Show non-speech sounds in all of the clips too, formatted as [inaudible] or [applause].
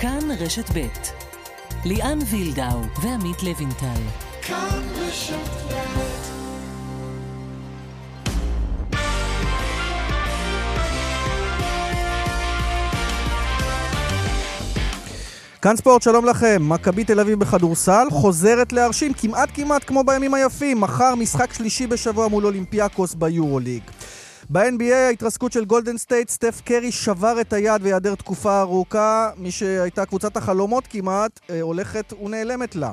כאן רשת ב' ליאן וילדאו ועמית לוינטל. כאן רשת כאן ספורט, שלום לכם. מכבי תל אביב בכדורסל חוזרת להרשים כמעט כמעט כמו בימים היפים. מחר משחק שלישי בשבוע מול אולימפיאקוס ביורוליג. ב-NBA ההתרסקות של גולדן סטייט, סטף קרי שבר את היד ויעדר תקופה ארוכה. מי שהייתה קבוצת החלומות כמעט, אה, הולכת ונעלמת לה.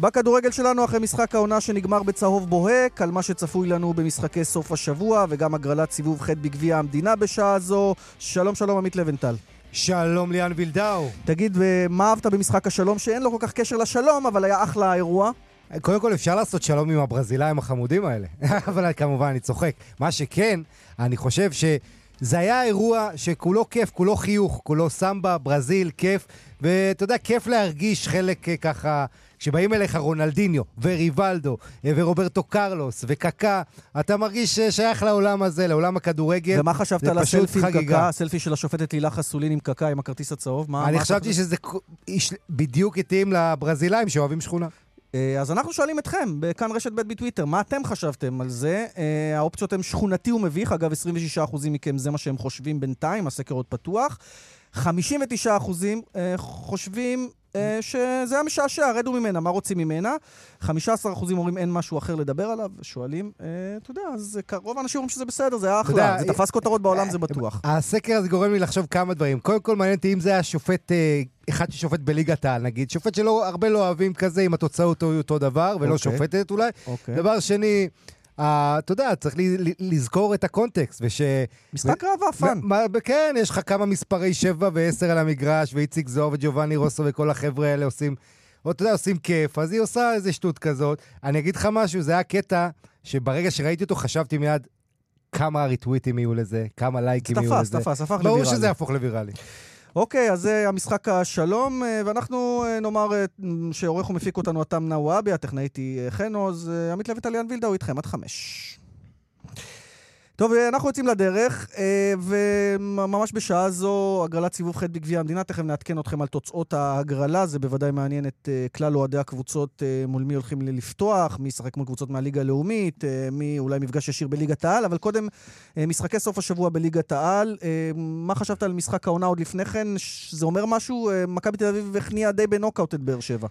בכדורגל שלנו, אחרי משחק העונה שנגמר בצהוב בוהק, על מה שצפוי לנו במשחקי סוף השבוע, וגם הגרלת סיבוב ח' בגביע המדינה בשעה זו. שלום שלום עמית לבנטל. שלום ליאן וילדאו. תגיד, מה אהבת במשחק השלום, שאין לו כל כך קשר לשלום, אבל היה אחלה אירוע? קודם כל אפשר לעשות שלום עם הברזילאים החמודים האלה, [laughs] אבל כמובן אני צוחק. מה שכן, אני חושב שזה היה אירוע שכולו כיף, כולו חיוך, כולו סמבה, ברזיל, כיף, ואתה יודע, כיף להרגיש חלק אה, ככה... כשבאים אליך רונלדיניו וריבלדו אה, ורוברטו קרלוס וקקה, אתה מרגיש שייך לעולם הזה, לעולם הכדורגל. ומה חשבת על הסלפי עם קקה, הסלפי של השופטת לילה חסולין עם קקה, עם הכרטיס הצהוב? מה, אני חשבתי שזה בדיוק התאים לברזילאים שאוהבים שכונה. אה, אז אנחנו שואלים אתכם, בכאן רשת ב' בטוויטר, מה אתם חשבתם על זה? אה, האופציות הן שכונתי ומביך, אגב, 26% מכם זה מה שהם חושבים בינתיים, הסקר עוד פתוח. 59% אה, חושבים שזה היה משעשע, רדו ממנה, מה רוצים ממנה? 15% אומרים אין משהו אחר לדבר עליו, ושואלים, אתה יודע, אז רוב האנשים אומרים שזה בסדר, זה היה אחלה, זה תפס כותרות בעולם, זה בטוח. הסקר הזה גורם לי לחשוב כמה דברים. קודם כל, מעניין אותי אם זה היה שופט אחד ששופט בליגת העל, נגיד, שופט שלא הרבה לא אוהבים כזה, אם התוצאות היו אותו דבר, ולא okay. אוקיי. שופטת אולי. Okay. אוקיי. דבר שני, אתה יודע, צריך לזכור את הקונטקסט, וש... משחק רעב ואפן. כן, יש לך כמה מספרי 7 ו-10 על המגרש, ואיציק זוהר וג'ובאני רוסו וכל החבר'ה האלה עושים, אתה יודע, עושים כיף, אז היא עושה איזה שטות כזאת. אני אגיד לך משהו, זה היה קטע שברגע שראיתי אותו חשבתי מיד, כמה ריטוויטים יהיו לזה, כמה לייקים יהיו לזה. תפס, תפס, הפך לוויראלי. ברור שזה יהפוך לוויראלי. אוקיי, אז זה המשחק השלום, אה, ואנחנו אה, נאמר אה, שעורך ומפיק אותנו אתם נאוואבי, הטכנאית היא חן עוז, עמית לוי טליאן וילדאו איתכם עד חמש. טוב, אנחנו יוצאים לדרך, וממש בשעה זו, הגרלת סיבוב ח' בגביע המדינה, תכף נעדכן אתכם על תוצאות ההגרלה, זה בוודאי מעניין את כלל אוהדי הקבוצות מול מי הולכים לפתוח, מי ישחק מול קבוצות מהליגה הלאומית, מי אולי מפגש ישיר בליגת העל, אבל קודם, משחקי סוף השבוע בליגת העל. מה חשבת על משחק העונה עוד לפני כן? זה אומר משהו? מכבי תל אביב הכניעה די בנוקאוט את באר שבע.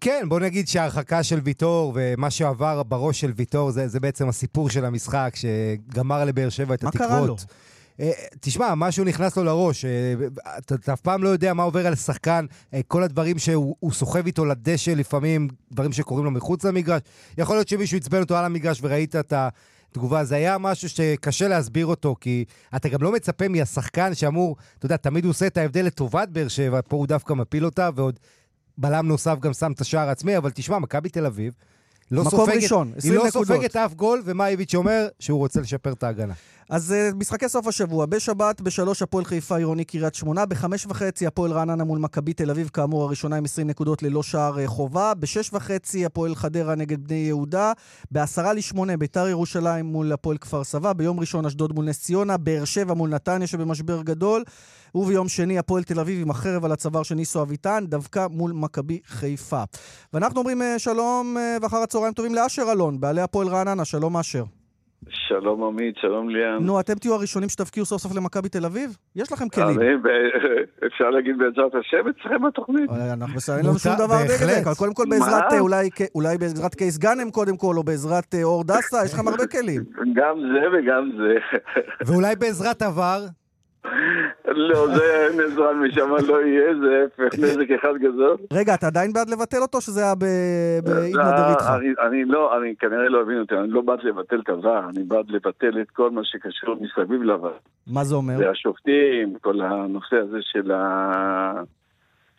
כן, בוא נגיד שההרחקה של ויטור ומה שעבר בראש של ויטור זה, זה בעצם הסיפור של המשחק, שגמר לבאר שבע את מה התקוות. מה קרה לו? אה, תשמע, משהו נכנס לו לראש, אה, אתה, אתה אף פעם לא יודע מה עובר על שחקן, אה, כל הדברים שהוא סוחב איתו לדשא לפעמים, דברים שקורים לו מחוץ למגרש. יכול להיות שמישהו עצבן אותו על המגרש וראית את התגובה, זה היה משהו שקשה להסביר אותו, כי אתה גם לא מצפה מהשחקן שאמור, אתה יודע, תמיד הוא עושה את ההבדל לטובת באר שבע, פה הוא דווקא מפיל אותה, ועוד בלם נוסף גם שם את השער העצמי, אבל תשמע, מכבי תל אביב, לא מקום סופגת, ראשון, 20 נקודות. היא לא סופגת אף גול, ומה איביץ' אומר? שהוא רוצה לשפר את ההגנה. אז uh, משחקי סוף השבוע, בשבת, בשלוש הפועל חיפה עירוני קריית שמונה, בחמש וחצי הפועל רעננה מול מכבי תל אביב, כאמור הראשונה עם 20 נקודות ללא שער uh, חובה, בשש וחצי הפועל חדרה נגד בני יהודה, בעשרה לשמונה ביתר ירושלים מול הפועל כפר סבא, ביום ראשון אשדוד מול נס ציונה, באר שבע מול נתניה שבמשבר גדול, וביום שני הפועל תל אביב עם החרב על הצוואר של ניסו אביטן, דווקא מול מכבי חיפה. ואנחנו אומרים uh, שלום ואחר הצהריים טובים לאשר אלון, בעלי הפועל רעננה, שלום אשר. שלום עמית, שלום ליאן. נו, אתם תהיו הראשונים שתבקיעו סוף סוף למכבי תל אביב? יש לכם כלים. [laughs] אפשר להגיד בעזרת השם אצלכם בתוכנית? אה, אנחנו אין לנו שום דבר נגד קודם כל בעזרת, אולי בעזרת קייס גאנם קודם כל, או בעזרת אה, אור דסה, יש לכם הרבה כלים. גם זה וגם זה. ואולי בעזרת עבר? לא, זה עזרה משם לא יהיה, זה הפך נזק אחד גדול. רגע, אתה עדיין בעד לבטל אותו, שזה היה באידנדר איתך? אני לא, אני כנראה לא אבין אותי, אני לא בעד לבטל את הווער, אני בעד לבטל את כל מה שקשור מסביב לווער. מה זה אומר? זה השופטים, כל הנושא הזה של ה...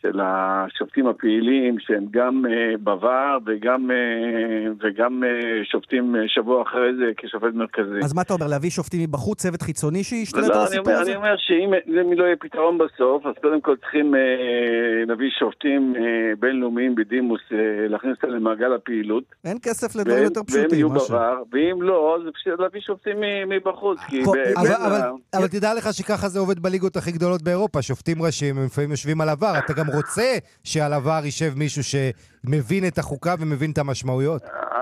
של השופטים הפעילים, שהם גם uh, בVAR וגם, uh, וגם uh, שופטים uh, שבוע אחרי זה כשופט מרכזי. אז מה אתה אומר, להביא שופטים מבחוץ, צוות חיצוני שישתלט לא, על הסיפור הזה? אני אומר שאם לא יהיה פתרון בסוף, אז קודם כל צריכים uh, להביא שופטים uh, בינלאומיים בדימוס, uh, להכניס אותם למעגל הפעילות. אין כסף לדברים יותר פשוטים. והם יהיו בVAR, ואם לא, אז להביא שופטים מבחוץ. אבל, אבל, אבל תדע לך שככה זה עובד בליגות הכי גדולות באירופה, שופטים ראשיים, הם לפעמים יושבים על עבר, אתה גם רוצה שעל עבר יישב מישהו שמבין את החוקה ומבין את המשמעויות.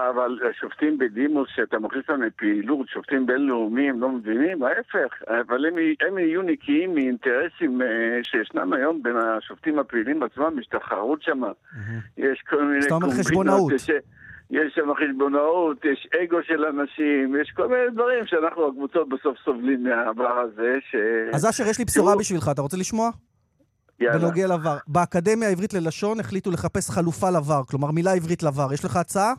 אבל שופטים בדימוס, שאתה מכניס להם לפעילות, שופטים בינלאומיים, לא מבינים, ההפך. אבל הם, הם יהיו נקיים מאינטרסים uh, שישנם היום בין השופטים הפעילים עצמם, יש תחרות שם, יש כל מיני... חשבונאות. יש שם חשבונאות, יש אגו של אנשים, יש כל מיני דברים שאנחנו הקבוצות בסוף סובלים מהעבר הזה. ש... אז אשר, יש לי בשורה בשבילך, אתה רוצה לשמוע? יאללה. בנוגע לבר. באקדמיה העברית ללשון החליטו לחפש חלופה לבר, כלומר מילה עברית לבר. יש לך הצעה?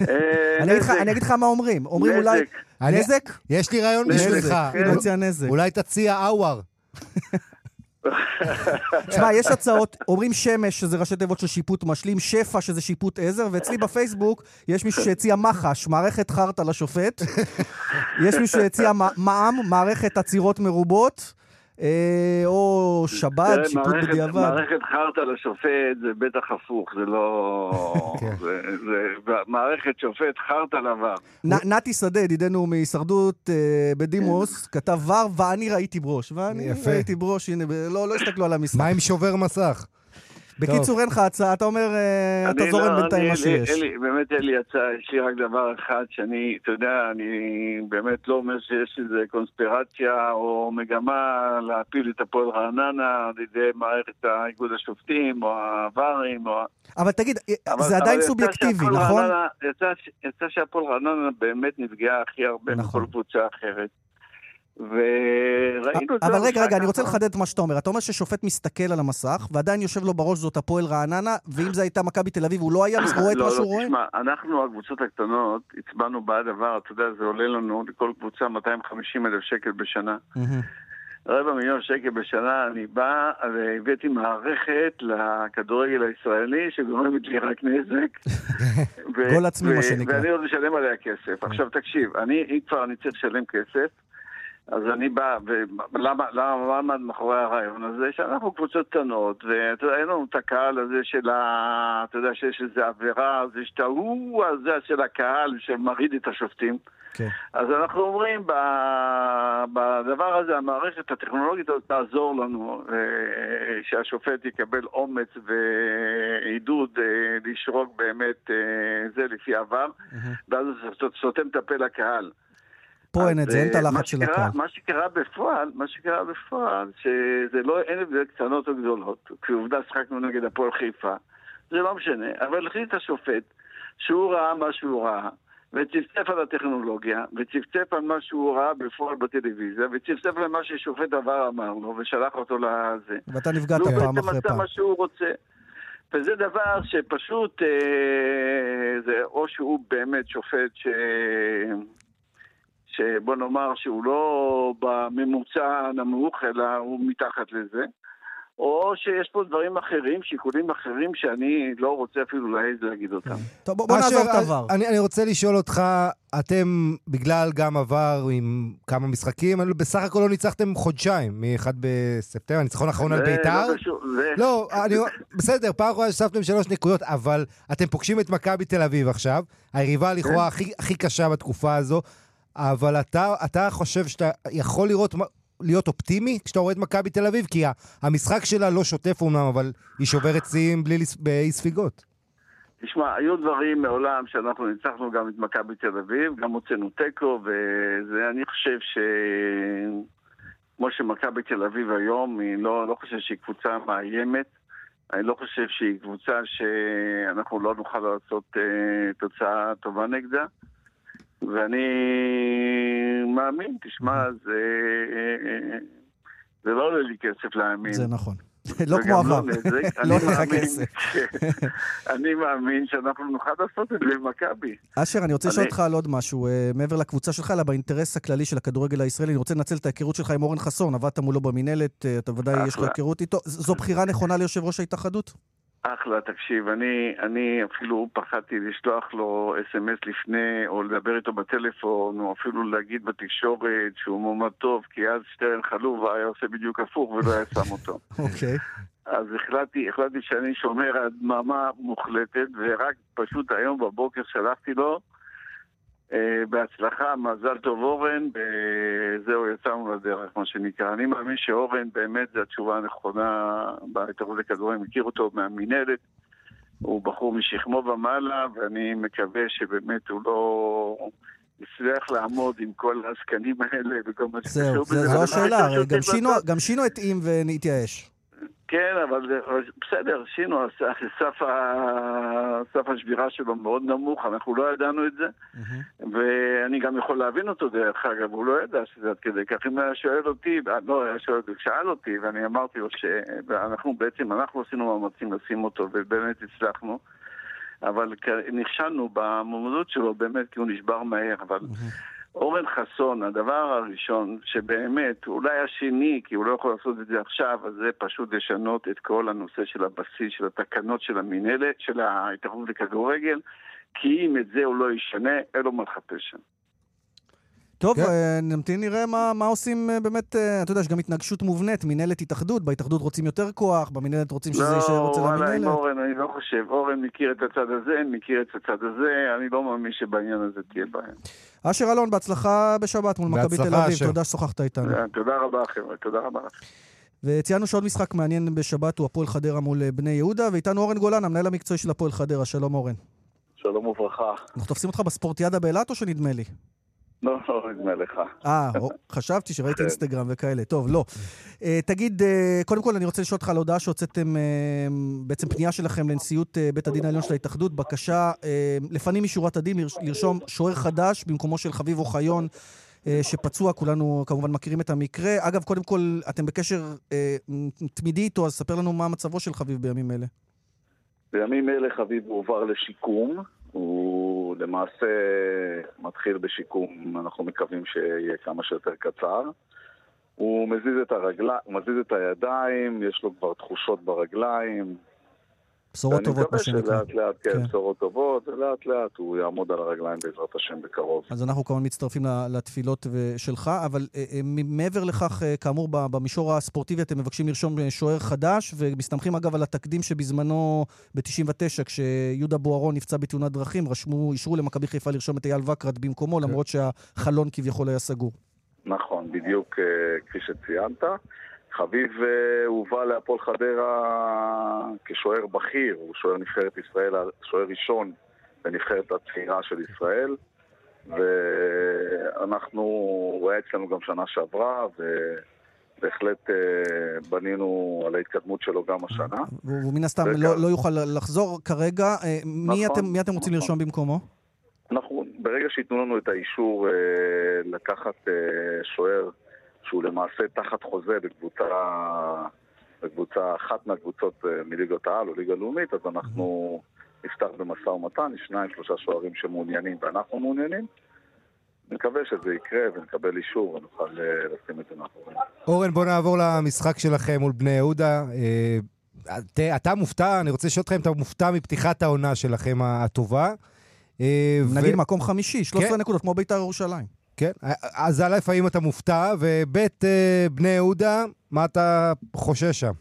אה, אני אגיד לך מה אומרים. אומרים אולי... נזק? יש לי רעיון בשבילך. אני מציע נזק. אולי תציע אאואר. [laughs] תשמע, יש הצעות, אומרים שמש, שזה ראשי תיבות של שיפוט משלים, שפע, שזה שיפוט עזר, ואצלי בפייסבוק יש מישהו שהציע מח"ש, מערכת חרטא לשופט. יש מישהו שהציע מע"מ, מערכת עצירות מרובות. אה, או שבת, שיפוט בדיעבד. מערכת חרטא לשופט זה בטח הפוך, זה לא... [laughs] כן. מערכת שופט חרטא לעבר. נתי שדה, ידידנו מהישרדות אה, בדימוס, כן. כתב ור ואני ראיתי ברוש. ואני ראיתי ברוש, הנה, לא, לא הסתכלו על המשחק. מה עם שובר מסך? בקיצור, אין לך הצעה, אתה אומר, אה, אתה זורם לא, בינתיים מה שיש. באמת אין לי הצעה, יש לי רק דבר אחד שאני, אתה יודע, אני באמת לא אומר שיש איזו קונספירציה או מגמה להפיל את הפועל רעננה על ידי מערכת האיגוד השופטים או הווארים או... אבל תגיד, זה עדיין סובייקטיבי, נכון? יצא שהפועל רעננה באמת נפגעה הכי הרבה נכון. מכל קבוצה אחרת. וראינו את זה. אבל רגע, רגע, אני רוצה לחדד את מה שאתה אומר. אתה אומר ששופט מסתכל על המסך, ועדיין יושב לו בראש זאת הפועל רעננה, ואם זו הייתה מכבי תל אביב, הוא לא היה רואה את מה שהוא רואה? לא, לא, תשמע, אנחנו, הקבוצות הקטנות, הצבענו בעד דבר, אתה יודע, זה עולה לנו לכל קבוצה 250 אלף שקל בשנה. רבע מיליון שקל בשנה, אני בא והבאתי מערכת לכדורגל הישראלי שגורמת לי רק נזק. [laughs] גול עצמי, מה שנקרא. ואני עוד משלם עליה כסף. עכשיו תקשיב, אם כבר אני צריך לשלם כסף, אז אני בא, ולמה מה עמד מאחורי הרעיון הזה? שאנחנו קבוצות קטנות, ואתה יודע, אין לנו את הקהל הזה של ה... אתה יודע שיש איזו עבירה, זה שאתה הוא הזה של הקהל שמרעיד את השופטים. כן. אז אנחנו אומרים, בדבר הזה, המערכת הטכנולוגית הזאת תעזור לנו, אה, שהשופט יקבל אומץ ועידוד אה, לשרוק באמת אה, זה לפי עבר, ואז זה סותם את הפה לקהל. פה אין את זה, אין את הלחץ של הקהל. מה שקרה בפועל, מה שקרה בפועל, שזה לא, אין הבדל קטנות או גדולות. כעובדה שחקנו נגד הפועל חיפה, זה לא משנה, אבל החליט השופט שהוא ראה מה שהוא ראה, וצפצף על הטכנולוגיה, וצפצף על מה שהוא ראה בפועל בטלוויזיה, וצפצף על מה ששופט עבר אמר לו, ושלח אותו לזה. ואתה נפגעת פעם אחרי פעם. הוא בעצם עשה מה שהוא רוצה. וזה דבר שפשוט, אה, זה או שהוא באמת שופט ש... שבוא נאמר שהוא לא בממוצע הנמוך, אלא הוא מתחת לזה. או שיש פה דברים אחרים, שיקולים אחרים, שאני לא רוצה אפילו להעז להגיד אותם. טוב, בוא, בוא נעזוב את עבר. אני, אני רוצה לשאול אותך, אתם, בגלל גם עבר עם כמה משחקים, בסך הכל לא ניצחתם חודשיים, מ-1 בספטמבר, הניצחון האחרון על בית"ר. לא קשור, זה... לא, אני, בסדר, פעם אחרונה שספתם שלוש נקודות, אבל אתם פוגשים את מכבי תל אביב עכשיו, היריבה לכאורה כן. הכי, הכי קשה בתקופה הזו. אבל אתה, אתה חושב שאתה יכול לראות, להיות אופטימי כשאתה רואה את מכבי תל אביב? כי המשחק שלה לא שוטף אומנם, אבל היא שוברת שיאים באי ספיגות. תשמע, היו דברים מעולם שאנחנו ניצחנו גם את מכבי תל אביב, גם הוצאנו תיקו, ואני חושב ש... כמו שמכבי תל אביב היום, היא לא, לא חושב שהיא קבוצה מאיימת. אני לא חושב שהיא קבוצה שאנחנו לא נוכל לעשות uh, תוצאה טובה נגדה. ואני מאמין, תשמע, זה, זה לא עולה לי כסף להאמין. זה נכון. [laughs] לא כמו עבר. [laughs] לא לך כסף. [laughs] אני מאמין שאנחנו נוכל לעשות את זה עם מכבי. אשר, אני רוצה לשאול אותך על עוד משהו. אה, מעבר לקבוצה שלך, אלא באינטרס הכללי של הכדורגל הישראלי, אני רוצה לנצל את ההיכרות שלך עם אורן חסון. עבדת מולו במינהלת, אה, אתה ודאי יש לך היכרות איתו. זו בחירה נכונה ליושב ראש ההתאחדות? אחלה, תקשיב, אני, אני אפילו פחדתי לשלוח לו אס.אם.אס לפני, או לדבר איתו בטלפון, או אפילו להגיד בתקשורת שהוא מועמד טוב, כי אז שטרן חלוב היה עושה בדיוק הפוך ולא היה שם אותו. [laughs] אוקיי. אז החלטתי, החלטתי שאני שומר על דממה מוחלטת, ורק פשוט היום בבוקר שלחתי לו, בהצלחה, מזל טוב אורן, וזהו, יצאנו לדרך, מה שנקרא. אני מאמין שאורן באמת זו התשובה הנכונה בהתערבות לכדורים, מכיר אותו מהמינהלת, הוא בחור משכמו ומעלה, ואני מקווה שבאמת הוא לא... יצליח לעמוד עם כל העסקנים האלה וכל מה שקשור בזה. זהו, זו השאלה, גם שינו התאים והתייאש. כן, אבל בסדר, שינו, סף, סף השבירה שלו מאוד נמוך, אנחנו לא ידענו את זה, mm-hmm. ואני גם יכול להבין אותו דרך אגב, הוא לא ידע שזה עד כדי כך. אם היה שואל אותי, לא, היה שואל, שאל אותי, ואני אמרתי לו שאנחנו בעצם, אנחנו עשינו מאמצים לשים אותו, ובאמת הצלחנו. אבל נכשלנו במועמדות שלו באמת כי הוא נשבר מהר, אבל. אורן חסון, הדבר הראשון שבאמת, אולי השני, כי הוא לא יכול לעשות את זה עכשיו, אז זה פשוט לשנות את כל הנושא של הבסיס, של התקנות של המינהלת, של ההתאחדות לכדורגל, כי אם את זה הוא לא ישנה, אין לו מה לחפש שם. טוב, כן. אה, נמתין נראה מה, מה עושים אה, באמת, אה, אתה יודע, יש גם התנגשות מובנית, מינהלת התאחדות, בהתאחדות רוצים יותר כוח, במינהלת רוצים שזה לא, יישאר אצל המינהלת. לא, וואלה, עם אורן אני לא חושב. אורן מכיר את הצד הזה, מכיר את הצד הזה, אני לא מאמין שבעניין הזה תהיה בעיה. אשר אלון, בהצלחה בשבת מול מכבי תל אביב, אשר. תודה ששוחחת איתנו. תודה רבה, חבר'ה, תודה רבה לכם. וציינו שעוד משחק מעניין בשבת הוא הפועל חדרה מול בני יהודה, ואיתנו אורן גולן, המנהל המקצועי של הפועל חדרה. שלום אורן. שלום וברכה. אנחנו תופסים אותך בספורטיאדה באילת או שנדמה לי? לא, לא, נדמה לך. אה, חשבתי שראיתי כן. אינסטגרם וכאלה. טוב, לא. אה, תגיד, אה, קודם כל אני רוצה לשאול אותך על הודעה שהוצאתם, אה, בעצם פנייה שלכם לנשיאות בית הדין העליון של ההתאחדות, בקשה לפנים משורת הדין לרשום שוער חדש במקומו של חביב אוחיון. שפצוע, כולנו כמובן מכירים את המקרה. אגב, קודם כל, אתם בקשר תמידי איתו, אז ספר לנו מה מצבו של חביב בימים אלה. בימים אלה חביב הועבר לשיקום, הוא למעשה מתחיל בשיקום, אנחנו מקווים שיהיה כמה שיותר קצר. הוא מזיז את הוא מזיז את הידיים, יש לו כבר תחושות ברגליים, בשורות טובות, מה שנקרא. אני מקווה שלאט לאט, כן, כן, בשורות טובות, ולאט לאט הוא יעמוד על הרגליים בעזרת השם בקרוב. אז אנחנו כמובן מצטרפים לתפילות שלך, אבל אה, אה, מעבר לכך, אה, כאמור, במישור הספורטיבי אתם מבקשים לרשום שוער חדש, ומסתמכים אגב על התקדים שבזמנו, ב-99, כשיהודה בוארון נפצע בתאונת דרכים, רשמו, אישרו למכבי חיפה לרשום את אייל וקרת במקומו, כן. למרות שהחלון כביכול היה סגור. נכון, בדיוק כפי שציינת. חביב אה, הובא להפועל חדרה כשוער בכיר, הוא שוער נבחרת ישראל, שוער ראשון בנבחרת הצעירה של ישראל ואנחנו, הוא היה אצלנו גם שנה שעברה ובהחלט אה, בנינו על ההתקדמות שלו גם השנה. והוא מן הסתם לא, לא יוכל לחזור כרגע. אה, מי, נכון, אתם, מי אתם רוצים נכון. לרשום במקומו? אנחנו, ברגע שייתנו לנו את האישור לקחת שוער שהוא למעשה תחת חוזה בקבוצה, בקבוצה אחת מהקבוצות אה, מליגות העל או ליגה לאומית, אז אנחנו נפתח במשא ומתן, יש שניים, שלושה שוערים שמעוניינים ואנחנו מעוניינים. נקווה שזה יקרה ונקבל אישור ונוכל אה, לשים את זה מאחורינו. אורן, בוא נעבור למשחק שלכם מול בני יהודה. אה, אתה מופתע, אני רוצה לשאול אותך אם אתה מופתע מפתיחת העונה שלכם הטובה. נגיד מקום חמישי, 13 כן. נקודות, כמו בית"ר ירושלים. כן, אז א', האם אתה מופתע, וב', אה, בני יהודה, מה אתה חושש שם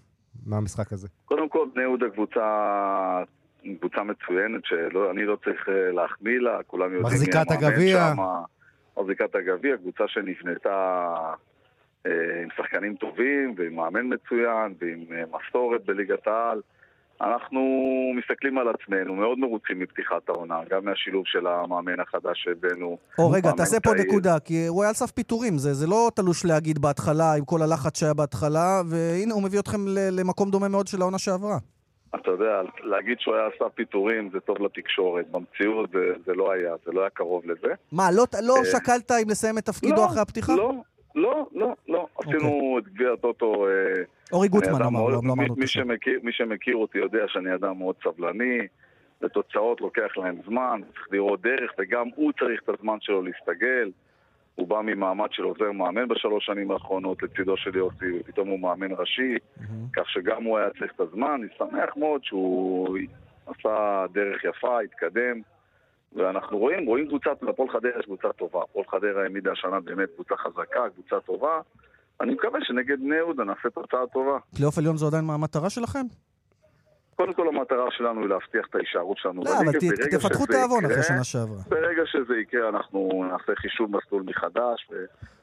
מהמשחק הזה? קודם כל, בני יהודה קבוצה, קבוצה מצוינת, שאני לא צריך אה, להחמיא לה, כולם יודעים מחזיקת הגביע. מחזיקת הגביע, קבוצה שנבנתה אה, עם שחקנים טובים, ועם מאמן מצוין, ועם מסורת בליגת העל. אנחנו מסתכלים על עצמנו, מאוד מרוצים מפתיחת העונה, גם מהשילוב של המאמן החדש שהבאנו. או רגע, תעשה פה נקודה, כי הוא היה על סף פיטורים, זה, זה לא תלוש להגיד בהתחלה, עם כל הלחץ שהיה בהתחלה, והנה הוא מביא אתכם למקום דומה מאוד של העונה שעברה. אתה יודע, להגיד שהוא היה על סף פיטורים זה טוב לתקשורת, במציאות זה, זה לא היה, זה לא היה קרוב לזה. מה, לא, לא אה, שקלת אם לסיים את תפקידו לא, אחרי הפתיחה? לא, לא, לא, לא. אוקיי. עשינו את גביע הטוטו... אה, אורי גוטמן אמר, לא אמרנו את זה. מי שמכיר אותי יודע שאני אדם מאוד סבלני, ותוצאות לוקח להם זמן, צריך לראות דרך, וגם הוא צריך את הזמן שלו להסתגל. הוא בא ממעמד של עוזר מאמן בשלוש שנים האחרונות לצידו של יוסי, ופתאום הוא מאמן ראשי, mm-hmm. כך שגם הוא היה צריך את הזמן. אני שמח מאוד שהוא עשה דרך יפה, התקדם, ואנחנו רואים, רואים קבוצת, לפועל חדרה יש קבוצה טובה. פועל חדרה העמידה השנה באמת קבוצה חזקה, קבוצה טובה. אני מקווה שנגד בני יהודה נעשה תוצאה טובה. פלייאוף עליון זו עדיין המטרה שלכם? קודם כל המטרה שלנו היא להבטיח את ההישארות שלנו לא, אבל תפתחו תיאבון אחרי שנה שעברה. ברגע שזה יקרה אנחנו נעשה חישוב מסלול מחדש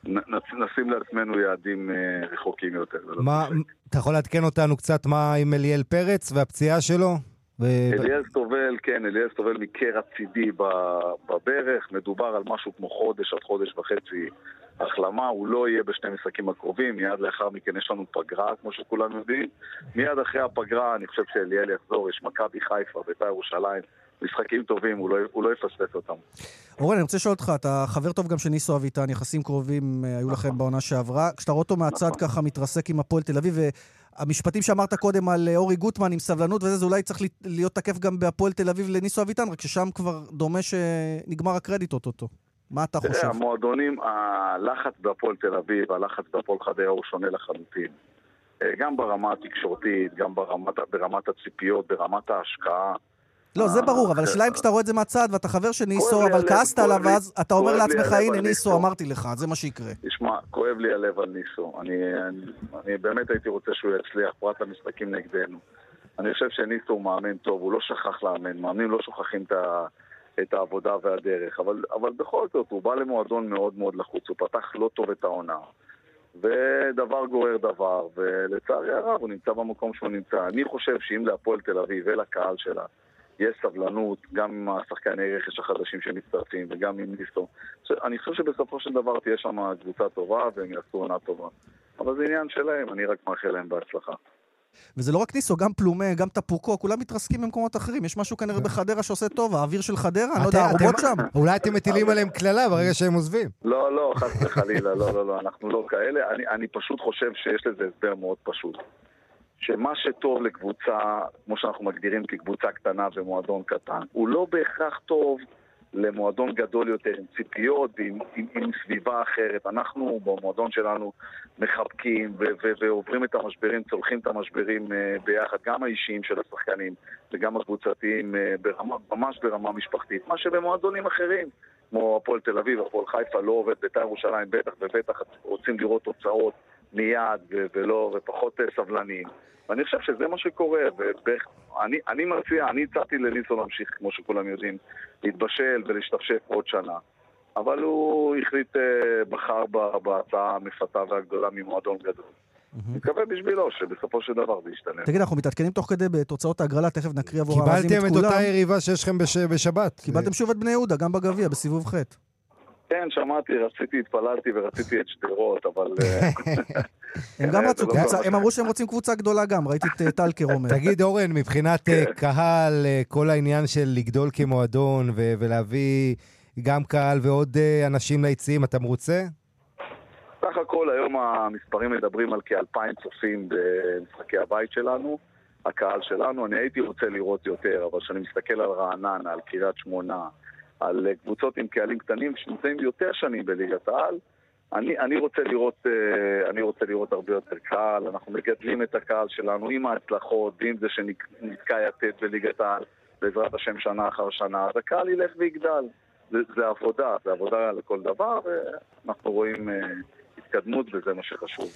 ונשים לעצמנו יעדים אה, רחוקים יותר. מה, אתה יכול לעדכן אותנו קצת מה עם אליאל פרץ והפציעה שלו? ו... אליאל סטובל, כן, אליאל סטובל מקרע צידי בברך, מדובר על משהו כמו חודש עד חודש וחצי החלמה, הוא לא יהיה בשני משחקים הקרובים, מיד לאחר מכן יש לנו פגרה, כמו שכולם יודעים. מיד אחרי הפגרה אני חושב שאליאל יחזור, יש מכבי חיפה, בית"ר ירושלים, משחקים טובים, הוא לא, הוא לא יפספס אותם. אורן, אני רוצה לשאול אותך, אתה חבר טוב גם של ניסו אביטן, יחסים קרובים אה, היו לכם בעונה שעברה. כשאתה רואה אותו מהצד ככה מתרסק עם הפועל תל אביב, והמשפטים שאמרת קודם על אה, אורי גוטמן עם סבלנות וזה, זה אולי צריך להיות תקף גם בהפועל תל אביב לניסו אביטן, רק ששם כבר דומה שנגמר הקרדיט אוטוטו. מה אתה חושב? תראה, המועדונים, הלחץ בהפועל תל אביב, הלחץ בהפועל חדרה הוא שונה לחלוטין. אה, גם ברמה התקשורתית, גם ברמת, ברמת הציפיות, ברמת ההשקעה. לא, זה ברור, אבל השאלה אם כשאתה רואה את זה מהצד ואתה חבר של ניסו, אבל כעסת עליו, ואז אתה אומר לעצמך, הנה ניסו, אמרתי לך, זה מה שיקרה. תשמע, כואב לי הלב על ניסו. אני באמת הייתי רוצה שהוא יצליח, פרט למשחקים נגדנו. אני חושב שניסו הוא מאמן טוב, הוא לא שכח לאמן, מאמנים לא שוכחים את ה... את העבודה והדרך, אבל, אבל בכל זאת הוא בא למועדון מאוד מאוד לחוץ, הוא פתח לא טוב את העונה. ודבר גורר דבר, ולצערי הרב הוא נמצא במקום שהוא נמצא. אני חושב שאם להפועל תל אביב ולקהל שלה יש סבלנות, גם עם השחקני רכש החדשים שמצטרפים וגם עם ניסו, אני חושב שבסופו של דבר תהיה שם קבוצה טובה והם יעשו עונה טובה. אבל זה עניין שלהם, אני רק מאחל להם בהצלחה. וזה לא רק ניסו, גם פלומה, גם טפוקו, כולם מתרסקים במקומות אחרים. יש משהו כנראה בחדרה שעושה טוב, האוויר של חדרה, אני לא יודע, הרובוט שם. אולי אתם מטילים עליהם קללה ברגע שהם עוזבים. לא, לא, חס וחלילה, לא, לא, לא, אנחנו לא כאלה. אני פשוט חושב שיש לזה הסבר מאוד פשוט. שמה שטוב לקבוצה, כמו שאנחנו מגדירים כקבוצה קטנה ומועדון קטן, הוא לא בהכרח טוב למועדון גדול יותר, עם ציפיות ועם עם, עם סביבה אחרת. אנחנו במועדון שלנו מחבקים ו- ו- ועוברים את המשברים, צולחים את המשברים uh, ביחד, גם האישיים של השחקנים וגם הקבוצתיים, uh, ברמה, ממש ברמה משפחתית. מה שבמועדונים אחרים, כמו הפועל תל אביב, הפועל חיפה, לא עובד, בית"ר ירושלים בטח ובטח רוצים לראות תוצאות מיד ו- ולא, ופחות uh, סבלניים. ואני חושב שזה מה שקורה, ואני אני מציע, אני הצעתי לניסו להמשיך, כמו שכולם יודעים, להתבשל ולהשתפשף עוד שנה. אבל הוא החליט, אה, בחר בהצעה המפתה והגדולה ממועדון גדול. אני מקווה בשבילו שבסופו של דבר זה ישתנה. תגיד, אנחנו מתעדכנים תוך כדי בתוצאות ההגרלה, תכף נקריא עבור המאזינים את כולם. קיבלתם את אותה יריבה שיש לכם בשבת. קיבלתם שוב את בני יהודה, גם בגביע, בסיבוב ח'. כן, שמעתי, רציתי, התפללתי ורציתי את שדרות, אבל... אה, [laughs] הם גם רצו קבוצה, הם אמרו שהם רוצים קבוצה גדולה גם, ראיתי את אה, טלקר אומר. תגיד, אורן, מבחינת אה, כן. קהל, כל העניין של לגדול כמועדון ולהביא גם קהל ועוד אנשים ליציעים, אתה מרוצה? סך הכל היום המספרים מדברים על כאלפיים צופים במשחקי הבית שלנו, הקהל שלנו. אני הייתי רוצה לראות יותר, אבל כשאני מסתכל על רעננה, על קריית שמונה, על קבוצות עם קהלים קטנים שנמצאים יותר שנים בליגת העל. אני, אני, רוצה לראות, אה, אני רוצה לראות הרבה יותר קהל, אנחנו מגדלים את הקהל שלנו עם ההצלחות ועם זה שנתקע יתד בליגת העל בעזרת השם שנה אחר שנה, אז הקהל ילך ויגדל. זה, זה עבודה, זה עבודה לכל דבר, ואנחנו רואים uh, התקדמות וזה מה שחשוב.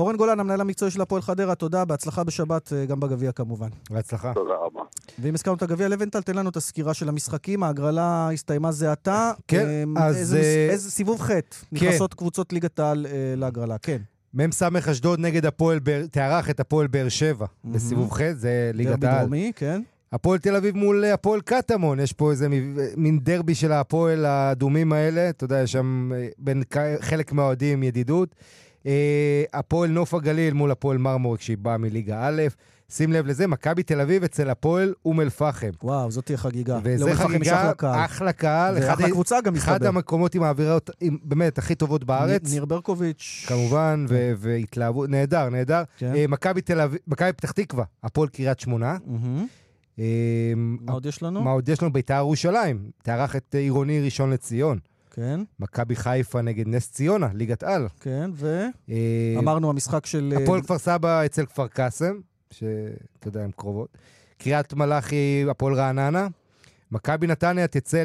אורן גולן, המנהל המקצועי של הפועל חדרה, תודה, בהצלחה בשבת, אה, גם בגביע כמובן. בהצלחה. תודה רבה. ואם הזכרנו את הגביע, לבנטל, תן לנו את הסקירה של המשחקים. ההגרלה הסתיימה זה עתה. כן, אה, אז... איזה, אה, איזה סיבוב ח' כן. נכנסות קבוצות ליגת העל להגרלה, כן. מ"ס אשדוד נגד הפועל, תארח את הפועל באר שבע mm-hmm. בסיבוב ח', זה ליגת העל. דרבי דרומי, כן. הפועל תל אביב מול הפועל קטמון, יש פה איזה מין דרבי של הפועל האדומים האלה, אתה יודע, יש שם בין חלק מהאוהדים ידידות. אה, הפועל נוף הגליל מול הפועל מרמורק שהיא באה מליגה א', שים לב לזה, מכבי תל אביב אצל הפועל אום אל-פחם. וואו, זאת תהיה חגיגה. וזה חגיגה, אחלה קהל. ואחלה קבוצה גם מסתבר. אחד המקומות עם האווירות, באמת, הכי טובות בארץ. ניר ברקוביץ'. כמובן, והתלהבו, נהדר, נהדר. כן. אה, מכבי תל אביב, מכבי פתח תקווה, הפועל קריית שמונה. מה עוד יש לנו? מה עוד יש לנו? בית"ר ירושלים, תארח את עירוני ראשון לציון. כן. מכבי חיפה נגד נס ציונה, ליגת על. כן, ו... אה, אמרנו המשחק של... הפועל כפר סבא אצל כפר קאסם, שאתה יודע, הן קרובות. קריית מלאכי, הפועל רעננה. מכבי נתניה תצא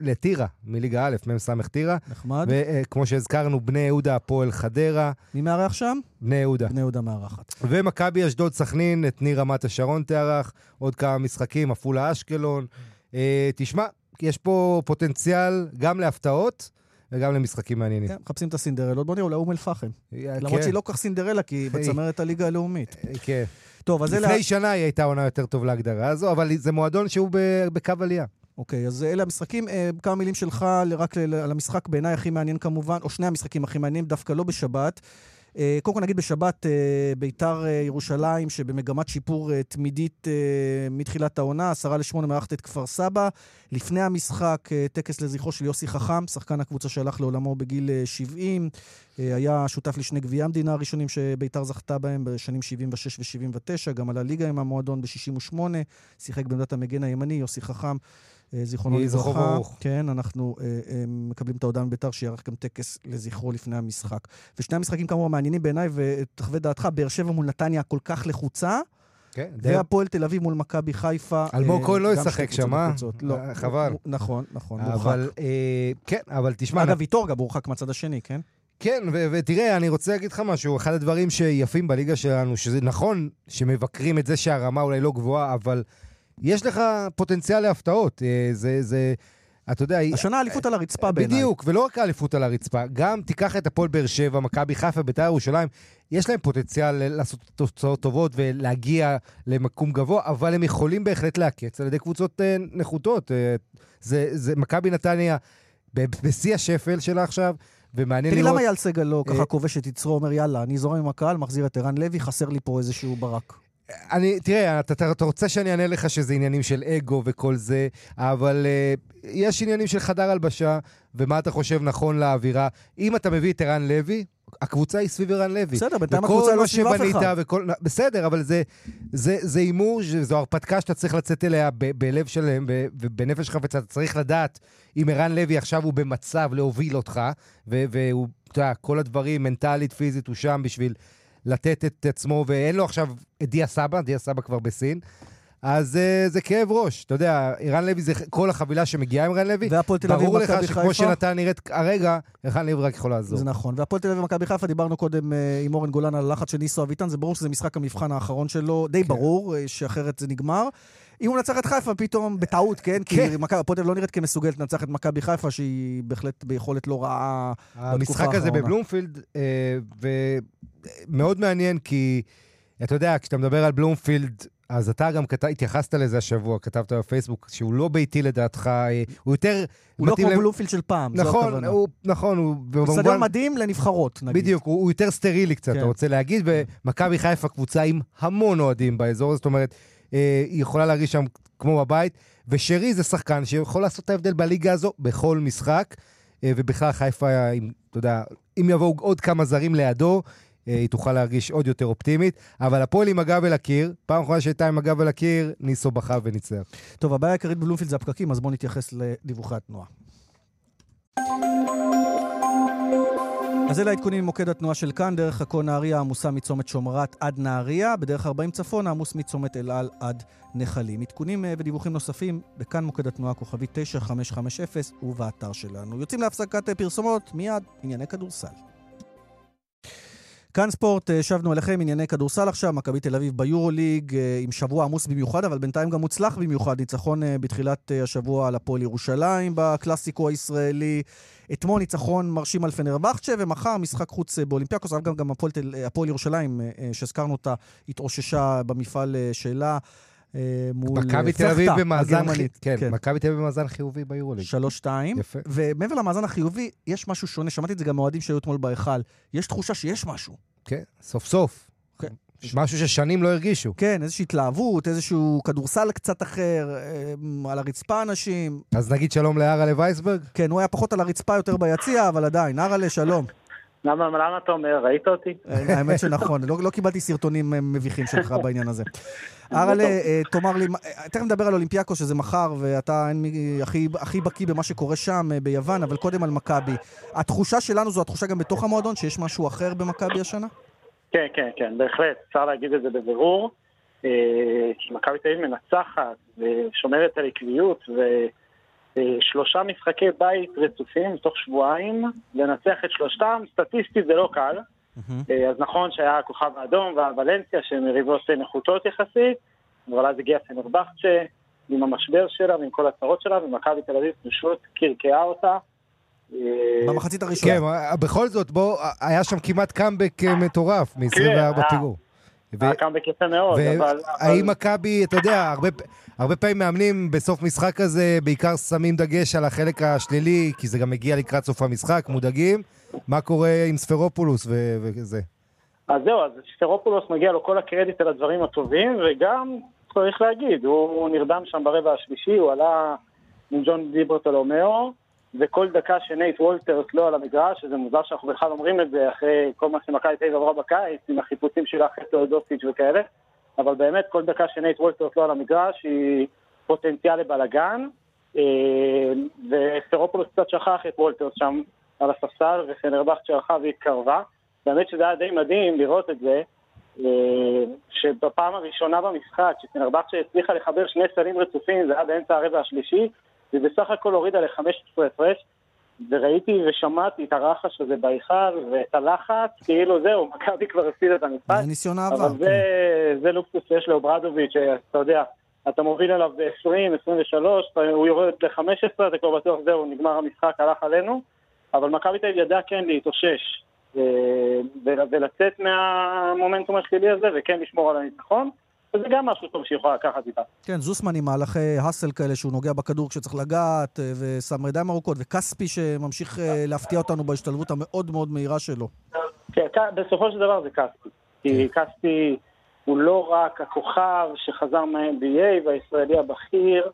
לטירה, מליגה א', מ"ס טירה. נחמד. וכמו שהזכרנו, בני יהודה, הפועל חדרה. מי מארח שם? בני יהודה. בני יהודה מארחת. ומכבי אשדוד סכנין, את ניר רמת השרון תארח. עוד כמה משחקים, עפולה אשקלון. אה, תשמע, יש פה פוטנציאל גם להפתעות. וגם למשחקים מעניינים. כן, מחפשים את הסינדרלות. בוא נראה, אולי אום אל-פחם. למרות שהיא לא כל כך סינדרלה, כי היא [laughs] בצמרת הליגה הלאומית. כן. טוב, אז אלה... לפני שנה היא הייתה עונה יותר טוב להגדרה הזו, אבל זה מועדון שהוא בקו עלייה. אוקיי, אז אלה המשחקים. אה, כמה מילים שלך רק על המשחק בעיניי הכי מעניין כמובן, או שני המשחקים הכי מעניינים, דווקא לא בשבת. אה, קודם כל נגיד בשבת, אה, ביתר ירושלים, שבמגמת שיפור תמידית מתחילת העונה, עשרה לשמונה מערכת את כפר סבא. לפני המשחק, טקס לזכרו של יוסי חכם, שחקן הקבוצה שהלך לעולמו בגיל 70. היה שותף לשני גביעי המדינה הראשונים שביתר זכתה בהם בשנים 76 ו-79, גם עלה ליגה עם המועדון ב-68, שיחק בעמדת המגן הימני, יוסי חכם. אה, זיכרונו לברכה. כן, אנחנו אה, אה, מקבלים את ההודעה מביתר שיערך גם טקס לזכרו לפני המשחק. ושני המשחקים כמובן מעניינים בעיניי, ותחווה דעתך, באר שבע מול נתניה כל כך לחוצה. כן, והפועל תל אביב מול מכבי חיפה. אלמוג כהן לא ישחק שם, אה? לא, חבל. נכון, נכון, מורחק. כן, אבל תשמע... אגב, ויטור גם מורחק מהצד השני, כן? כן, ותראה, אני רוצה להגיד לך משהו. אחד הדברים שיפים בליגה שלנו, שזה נכון שמבקרים את זה שהרמה אולי לא גבוהה, אבל יש לך פוטנציאל להפתעות. אה, זה, זה, אתה יודע... השנה אליפות על הרצפה בעיניי. בדיוק, ולא רק אליפות על הרצפה, גם תיקח את הפועל באר שבע, מכבי חיפה, בית"ר ירושלים, יש להם פוטנציאל לעשות תוצאות טובות ולהגיע למקום גבוה, אבל הם יכולים בהחלט לעקץ על ידי קבוצות אה, נחותות. אה, זה, זה מכבי נתניה בשיא השפל שלה עכשיו. ומעניין לראות... תראי, למה אייל סגל לא ככה כובש את יצרו, אומר, יאללה, אני זורם עם הקהל, מחזיר את ערן לוי, חסר לי פה איזשהו ברק. אני, תראה, אתה, אתה רוצה שאני אענה לך שזה עניינים של אגו וכל זה, אבל uh, יש עניינים של חדר הלבשה, ומה אתה חושב נכון לאווירה. אם אתה מביא את ערן לוי, הקבוצה היא סביב ערן לוי. בסדר, בינתיים הקבוצה לא סביב אף אחד. וכל, בסדר, אבל זה הימור, זו הרפתקה שאתה צריך לצאת אליה ב, בלב שלם ובנפש חפצה. אתה צריך לדעת אם ערן לוי עכשיו הוא במצב להוביל אותך, והוא, אתה יודע, כל הדברים, מנטלית, פיזית, הוא שם בשביל... לתת את עצמו, ואין לו עכשיו את דיה סבא, דיה סבא כבר בסין. אז uh, זה כאב ראש. אתה יודע, ערן לוי זה כל החבילה שמגיעה עם ערן לוי. והפועל תל אביב ומכבי חיפה. ברור לך שכמו שנתן נראית הרגע, ערן לוי רק יכול לעזור. זה נכון. והפועל תל אביב ומכבי חיפה, דיברנו קודם uh, עם אורן גולן על הלחץ של ניסו אביטן, זה ברור שזה משחק המבחן האחרון שלו, די כן. ברור, uh, שאחרת זה נגמר. אם הוא מנצח את חיפה, פתאום בטעות, כן? כן. כי מכבי הפועל לא נראית כמסוגלת לנצח את מכבי חיפה, שהיא בהחלט ביכולת לא רעה בתקופה האחרונה. המשחק הזה בבלומפילד, ומאוד מעניין, כי אתה יודע, כשאתה מדבר על בלומפילד, אז אתה גם כת... התייחסת לזה השבוע, כתבת בפייסבוק, שהוא לא ביתי לדעתך, אה, הוא יותר... הוא לא כמו ל... בלומפילד של פעם, נכון, זו הכוונה. הוא, נכון, הוא... הוא סדר מדהים לנבחרות, נגיד. בדיוק, הוא, הוא יותר סטרילי קצת, כן. אתה רוצה להגיד, ומכבי חיפה קבוצה עם המון אוהדים באזור, זאת אומרת, אה, היא יכולה להרגיש שם כמו בבית, ושרי זה שחקן שיכול לעשות את ההבדל בליגה הזו בכל משחק, אה, ובכלל חיפה, אם, אתה יודע, אם יבואו עוד כמה זרים לידו, אה, היא תוכל להרגיש עוד יותר אופטימית. אבל הפועל עם הגב אל הקיר, פעם אחרונה שהייתה עם הגב אל הקיר, ניסו בכה וניצח. טוב, הבעיה העיקרית בבלומפילד זה הפקקים, אז בואו נתייחס לדיווחי התנועה. אז אלה העדכונים ממוקד התנועה של כאן, דרך עכו נהריה עמוסה מצומת שומרת עד נהריה, בדרך 40 צפון עמוס מצומת אל על עד נחלים. עדכונים אה, ודיווחים נוספים בכאן מוקד התנועה כוכבי 9550 ובאתר שלנו. יוצאים להפסקת אה, פרסומות, מיד ענייני כדורסל. כאן ספורט, אה, שבנו אליכם ענייני כדורסל עכשיו, מכבי תל אביב ביורוליג אה, עם שבוע עמוס במיוחד, אבל בינתיים גם מוצלח במיוחד. ניצחון אה, בתחילת השבוע על הפועל ירושלים בקלאסיקו הישראלי. אתמול ניצחון מרשים על פנרבכצ'ה, ומחר משחק חוץ באולימפיאקוס, אבל גם, גם הפועל, הפועל ירושלים, שהזכרנו אותה, התאוששה במפעל שלה. מול מכבי תל אביב במאזן, כן, כן. מכבי תל אביב במאזן חיובי ביורוליג. שלוש שתיים. יפה. ומעבר למאזן החיובי, יש משהו שונה, שמעתי את זה גם מאוהדים שהיו אתמול בהיכל. יש תחושה שיש משהו. כן, סוף סוף. כן. משהו ששנים לא הרגישו. כן, איזושהי התלהבות, איזשהו כדורסל קצת אחר, אה, על הרצפה אנשים. אז נגיד שלום לארלה וייסברג? כן, הוא היה פחות על הרצפה, יותר ביציע, אבל עדיין, ארלה, שלום. למה, למה אתה אומר? ראית אותי? אה, האמת שנכון, לא, לא קיבלתי סרטונים אה, מביכים שלך [laughs] בעניין הזה. ארלה, תאמר לי, תכף נדבר על אולימפיאקו, שזה מחר, ואתה הכי, הכי בקיא במה שקורה שם, ביוון, אבל קודם על מכבי. התחושה שלנו זו התחושה גם בתוך המועדון, שיש משהו אחר במכבי השנה? כן, כן, כן, בהחלט, אפשר להגיד את זה בבירור. כי מכבי תל אביב מנצחת ושומרת על עקביות, ושלושה משחקי בית רצופים תוך שבועיים, לנצח את שלושתם, סטטיסטית זה לא קל. אז נכון שהיה הכוכב האדום והוולנסיה שהן מריבות נחותות יחסית, אבל אז הגיע סנרבכצ'ה עם המשבר שלה ועם כל הצרות שלה, ומכבי תל אביב פשוט קרקעה אותה. במחצית הראשונה. כן, בכל זאת, בוא, היה שם כמעט קאמבק מטורף מ-24 פיגור. קאמבק יפה מאוד, אבל... האם מכבי, אתה יודע, הרבה, הרבה פעמים מאמנים בסוף משחק כזה בעיקר שמים דגש על החלק השלילי, כי זה גם מגיע לקראת סוף המשחק, מודאגים. מה קורה עם ספרופולוס וזה? אז זהו, אז ספרופולוס מגיע לו כל הקרדיט על הדברים הטובים, וגם, צריך להגיד, הוא נרדם שם ברבע השלישי, הוא עלה עם ג'ון דיברטולומיאו. וכל דקה שנייט וולטרס לא על המגרש, שזה מוזר שאנחנו בכלל אומרים את זה אחרי כל מה שמכבי תל אביב עברה בקיץ, עם החיפושים שלה אחרי תאודוסיץ' וכאלה, אבל באמת כל דקה שנייט וולטרס לא על המגרש היא פוטנציאל לבלאגן, אה, וסטרופולוס קצת שכח את וולטרס שם על הספסל, ופנרבכט שהלכה והתקרבה. באמת שזה היה די מדהים לראות את זה, אה, שבפעם הראשונה במשחק, שפנרבכט שהצליחה לחבר שני סלים רצופים, זה היה באמצע הרבע השלישי, ובסך הכל הורידה ל-15 הפרש, וראיתי ושמעתי את הרחש הזה בהיכל, ואת הלחץ, כאילו זהו, מכבי כבר הפסידה את המשחק. זה ניסיון העבר. אבל זה, כן. זה לוקסוס שיש לאוברדוביץ', שאתה יודע, אתה מוביל עליו ב-20, 23, הוא יורד ל-15, אתה כבר בטוח זהו, נגמר המשחק, הלך עלינו, אבל מכבי תל ידעה כן להתאושש, אה, ולצאת מהמומנטום השלילי הזה, וכן לשמור על הניצחון. וזה גם משהו טוב שהיא יכולה לקחת איתה. כן, זוסמן עם מהלכי האסל כאלה, שהוא נוגע בכדור כשצריך לגעת, אה, ושם ידיים ארוכות, וכספי שממשיך אה, להפתיע אותנו בהשתלבות המאוד מאוד מהירה שלו. כן, בסופו של דבר זה כספי. כי כן. כספי הוא לא רק הכוכב שחזר מה-NBA והישראלי הבכיר,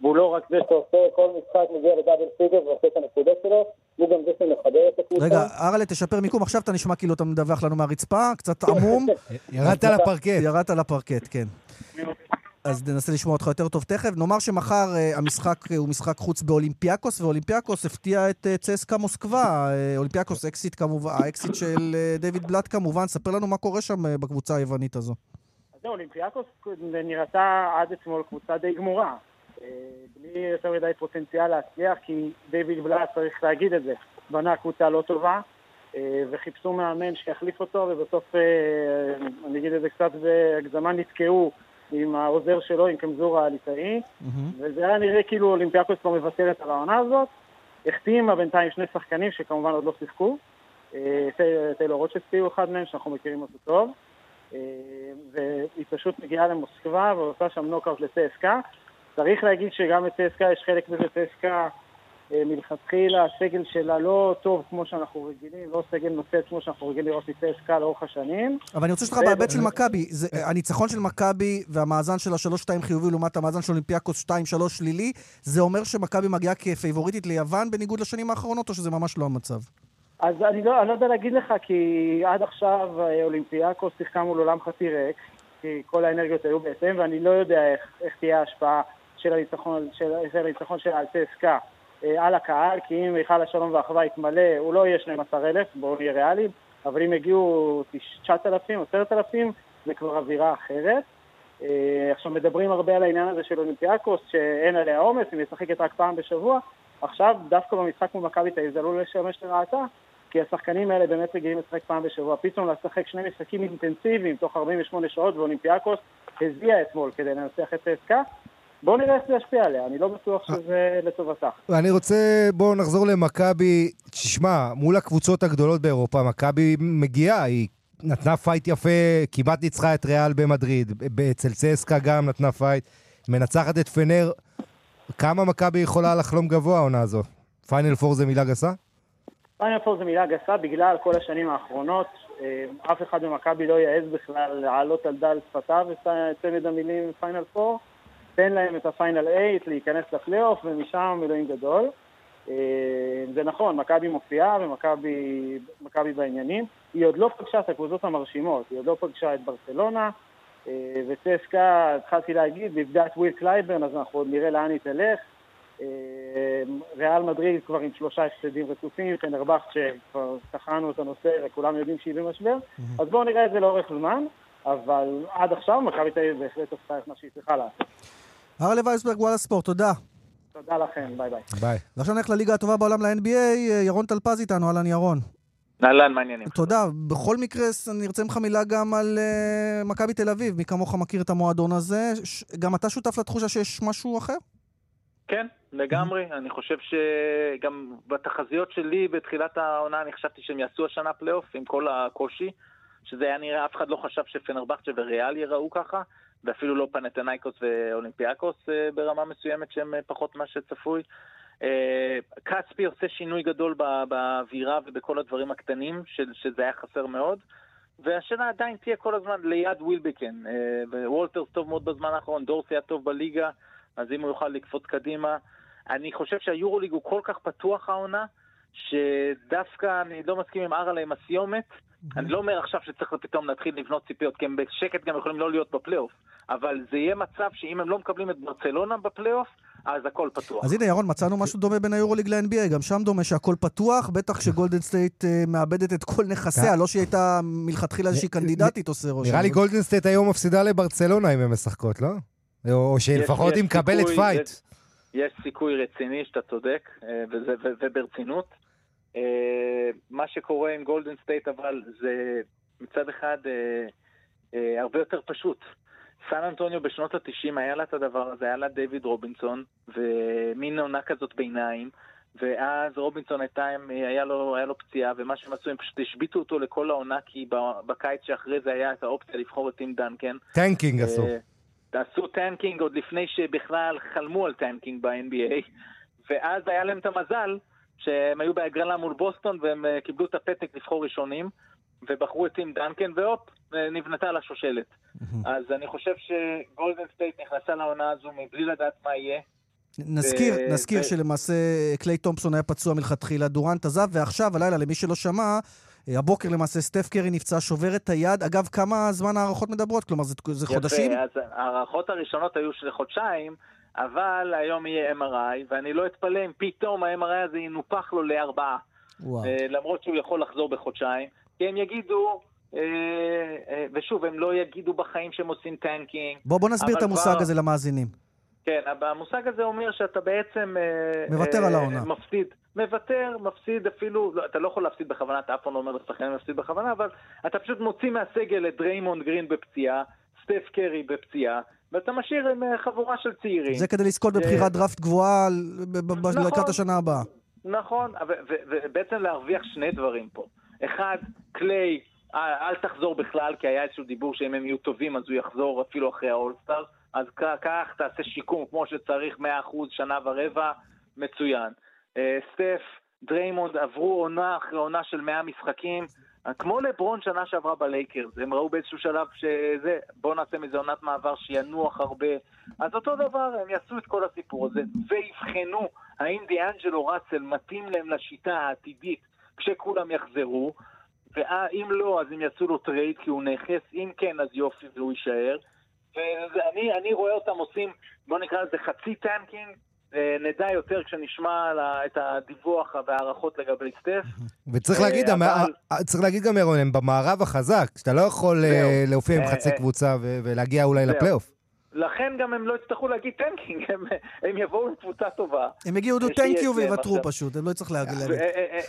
והוא לא רק זה שעושה כל משחק מגיע ל double figure ועושה את הנקודות שלו, הוא גם זה שמחבר את הקבוצה. רגע, ארלה, תשפר מיקום, עכשיו אתה נשמע כאילו אתה מדווח לנו מהרצפה, קצת עמום. [laughs] ירדת לפרקט. ירדת לפרקט, כן. אז ננסה לשמוע אותך יותר טוב תכף. נאמר שמחר uh, המשחק uh, הוא משחק חוץ באולימפיאקוס, ואולימפיאקוס הפתיע את uh, צסקה מוסקבה. Uh, אולימפיאקוס האקסית כמובן, האקסית של uh, דיוויד בלאט כמובן. ספר לנו מה קורה שם uh, בקבוצה היוונית הזו. אז זהו, אולימפיאקוס נראתה עד אתמול קבוצה די גמורה. בלי יותר מדי פוטנציאל להצליח, כי דיוויד בלאט, צריך להגיד את זה, בנה קבוצה לא טובה, אה, וחיפשו מאמן שיחליף אותו, ובסוף, אה, אני אגיד את זה קצת בהגזמה, נתקעו עם העוזר שלו, עם קמזורה הליטאי, mm-hmm. וזה היה נראה כאילו אולימפיאקוס לא מבטלת על העונה הזאת. החתימה בינתיים שני שחקנים שכמובן עוד לא שיחקו. אה, טיילור רוצ'סטי הוא אחד מהם, שאנחנו מכירים אותו טוב. והיא פשוט מגיעה למוסקבה ועושה שם נוקאוט לצסקה. צריך להגיד שגם לצסקה יש חלק בזה, צסקה אה, מלכתחילה, הסגל שלה לא טוב כמו שאנחנו רגילים, לא סגל נוצץ כמו שאנחנו רגילים לראות מצסקה לאורך השנים. אבל אני רוצה לשאול אותך בהיבט של מכבי, הניצחון של מכבי והמאזן של ה-3-2 חיובי לעומת המאזן של אולימפיאקוס 2-3 שלילי, זה אומר שמכבי מגיעה כפייבוריטית ליוון בניגוד לשנים האחרונות, או שזה ממש לא המצב? אז אני לא, אני לא יודע להגיד לך, כי עד עכשיו אה, אולימפיאקוס שיחקה מול עולם חצי ריק, כי כל האנרגיות היו בהתאם, ואני לא יודע איך, איך תהיה ההשפעה של הניצחון של, של, הניצחון של אלטסקה אה, על הקהל, כי אם היכל השלום והאחווה יתמלא, הוא לא יהיה 12,000, בואו נהיה ריאליים, אבל אם יגיעו 9,000 או 10,000, זה כבר אווירה אחרת. אה, עכשיו מדברים הרבה על העניין הזה של אולימפיאקוס, שאין עליה עומס, היא משחקת רק פעם בשבוע. עכשיו, דווקא במשחק מול מכבי תל זה עלול לשמש לרעתה, כי השחקנים האלה באמת רגילים לשחק פעם בשבוע. פתאום לשחק שני משחקים אינטנסיביים תוך 48 שעות, ואולימפיאקוס הזיעה אתמול כדי לנצח את צסקה. בואו נראה איך זה ישפיע עליה, אני לא בטוח שזה לטובתה. אני רוצה, בואו נחזור למכבי. תשמע, מול הקבוצות הגדולות באירופה, מכבי מגיעה, היא נתנה פייט יפה, כמעט ניצחה את ריאל במדריד, אצל צסקה גם נתנה פייט, מנצחת את פנר. כמה מכבי יכולה לחלום גבוה העונה הזו? פיינל פור זה מילה גסה? פיינל פור זה מילה גסה בגלל כל השנים האחרונות. אף אחד במכבי לא יעז בכלל להעלות על דל שפתיו את צמד המילים פיינל 4. תן להם את הפיינל 8, להיכנס לפלייאוף, ומשם אלוהים גדול. זה נכון, מכבי מופיעה ומכבי בעניינים. היא עוד לא פגשה את הקבוצות המרשימות, היא עוד לא פגשה את ברצלונה, וצסקה, התחלתי להגיד, איבדה את וויל קלייברן, אז אנחנו עוד נראה לאן היא תלך. ריאל מדריד כבר עם שלושה הפסדים רצופים, פנרבחצ'ה שכבר טחנו את הנושא וכולם יודעים שהיא במשבר, אז בואו נראה את זה לאורך זמן, אבל עד עכשיו מכבי תל אביב בהחלט עשתה את מה שהיא צריכה לעשות. ארלה וייסברג, וואלה ספורט, תודה. תודה לכם, ביי ביי. ביי. ועכשיו נלך לליגה הטובה בעולם, ל-NBA, ירון טלפז איתנו, אהלן ירון. אהלן, מה העניינים. תודה. בכל מקרה, אני ארצה ממך מילה גם על uh, מכבי תל אביב. מי כמוך מכיר את המועדון הזה. ש... גם אתה שותף לתחושה שיש משהו אחר? כן, לגמרי. אני חושב שגם בתחזיות שלי בתחילת העונה, אני חשבתי שהם יעשו השנה פלייאוף עם כל הקושי, שזה היה נראה, אף אחד לא חשב שפנרבכצ'ה וריאל יראו ככה, ואפילו לא פנאתינייקוס ואולימפיאקוס ברמה מסוימת שהם פחות ממה שצפוי. כספי עושה שינוי גדול באווירה ובכל הדברים הקטנים, שזה היה חסר מאוד. והשאלה עדיין תהיה כל הזמן ליד ווילבקן. וולטרס טוב מאוד בזמן האחרון, דורסי היה טוב בליגה, אז אם הוא יוכל לקפוץ קדימה. אני חושב שהיורוליג הוא כל כך פתוח העונה, שדווקא אני לא מסכים עם ארלה עם הסיומת. אני לא אומר עכשיו שצריך פתאום להתחיל לבנות ציפיות, כי הם בשקט גם יכולים לא להיות בפלייאוף. אבל זה יהיה מצב שאם הם לא מקבלים את ברצלונה בפלייאוף, אז הכל פתוח. אז הנה, ירון, מצאנו משהו דומה בין היורוליג ל-NBA, גם שם דומה שהכל פתוח, בטח שגולדן סטייט מאבדת את כל נכסיה, לא שהיא הייתה מלכתחילה איזושהי קנדידטית עושה ראש. נראה לי גולדן סטייט היום מפסידה לברצלונה אם הן משחקות, לא? או שלפחות היא מקבלת פייט. יש סיכוי רציני שאתה צודק, וברצינות. מה שקורה עם גולדן סטייט אבל זה מצד אחד הרבה יותר פשוט. סן אנטוניו בשנות התשעים היה לה את הדבר הזה, היה לה דיוויד רובינסון, ומין עונה כזאת ביניים, ואז רובינסון הייתה, היה לו, היה לו פציעה, ומה שהם עשו, הם פשוט השביתו אותו לכל העונה, כי בקיץ שאחרי זה היה את האופציה לבחור את טים דנקן. tanking עשו. עשו tanking עוד לפני שבכלל חלמו על tanking ב-NBA, ואז היה להם את המזל שהם היו בהגרלה מול בוסטון, והם קיבלו את הפתק לבחור ראשונים. ובחרו את טים דנקן, והופ, נבנתה לה שושלת. אז אני חושב שגולדן סטייט נכנסה לעונה הזו מבלי לדעת מה יהיה. נזכיר, ו... נזכיר ו... שלמעשה קליי תומפסון היה פצוע מלכתחילה, דורנט עזב, ועכשיו, הלילה, למי שלא שמע, הבוקר למעשה סטף קרי נפצע, שובר את היד. אגב, כמה זמן ההערכות מדברות? כלומר, זה, זה יפה, חודשים? אז ההערכות הראשונות היו של חודשיים, אבל היום יהיה MRI, ואני לא אתפלא אם פתאום ה-MRI הזה ינופח לו לארבעה. וואו. למרות שהוא יכול לחזור בחודשיים. כי הם יגידו, אה, אה, ושוב, הם לא יגידו בחיים שהם עושים tanking. בוא, בוא נסביר את המושג כבר... הזה למאזינים. כן, המושג הזה אומר שאתה בעצם... מוותר אה, על העונה. מפסיד. מוותר, מפסיד אפילו, לא, אתה לא יכול להפסיד בכוונה, אתה אף פעם לא אומר לשחקנים להפסיד בכוונה, אבל אתה פשוט מוציא מהסגל את דריימונד גרין בפציעה, סטף קרי בפציעה, ואתה משאיר עם חבורה של צעירים. זה כדי לזכות בבחירת דראפט גבוהה לקראת נכון, השנה הבאה. נכון, ובעצם להרוויח שני דברים פה. אחד, קליי, אל תחזור בכלל, כי היה איזשהו דיבור שאם הם יהיו טובים אז הוא יחזור אפילו אחרי האולסטאר. אז כך תעשה שיקום כמו שצריך, 100% שנה ורבע, מצוין. סטף, דריימונד עברו עונה אחרי עונה של 100 משחקים, כמו לברון שנה שעברה בלייקרס, הם ראו באיזשהו שלב שזה, בואו נעשה מזה עונת מעבר שינוח הרבה. אז אותו דבר, הם יעשו את כל הסיפור הזה, ויבחנו האם דיאנג'לו ראסל מתאים להם לשיטה העתידית כשכולם יחזרו, ואם לא, אז הם יעשו לו trade כי הוא נכס, אם כן, אז יופי והוא יישאר. ואני רואה אותם עושים, בוא נקרא לזה חצי tanking, נדע יותר כשנשמע את הדיווח וההערכות לגבי סטף. וצריך להגיד, אבל... צריך להגיד גם, ירון, הם במערב החזק, שאתה לא יכול להופיע עם חצי קבוצה ולהגיע אולי לפלייאוף. לכן גם הם לא יצטרכו להגיד tanking, הם, הם יבואו עם קבוצה טובה. הם יגידו no thank you ויוותרו פשוט, הם לא יצטרכו להגיד להם.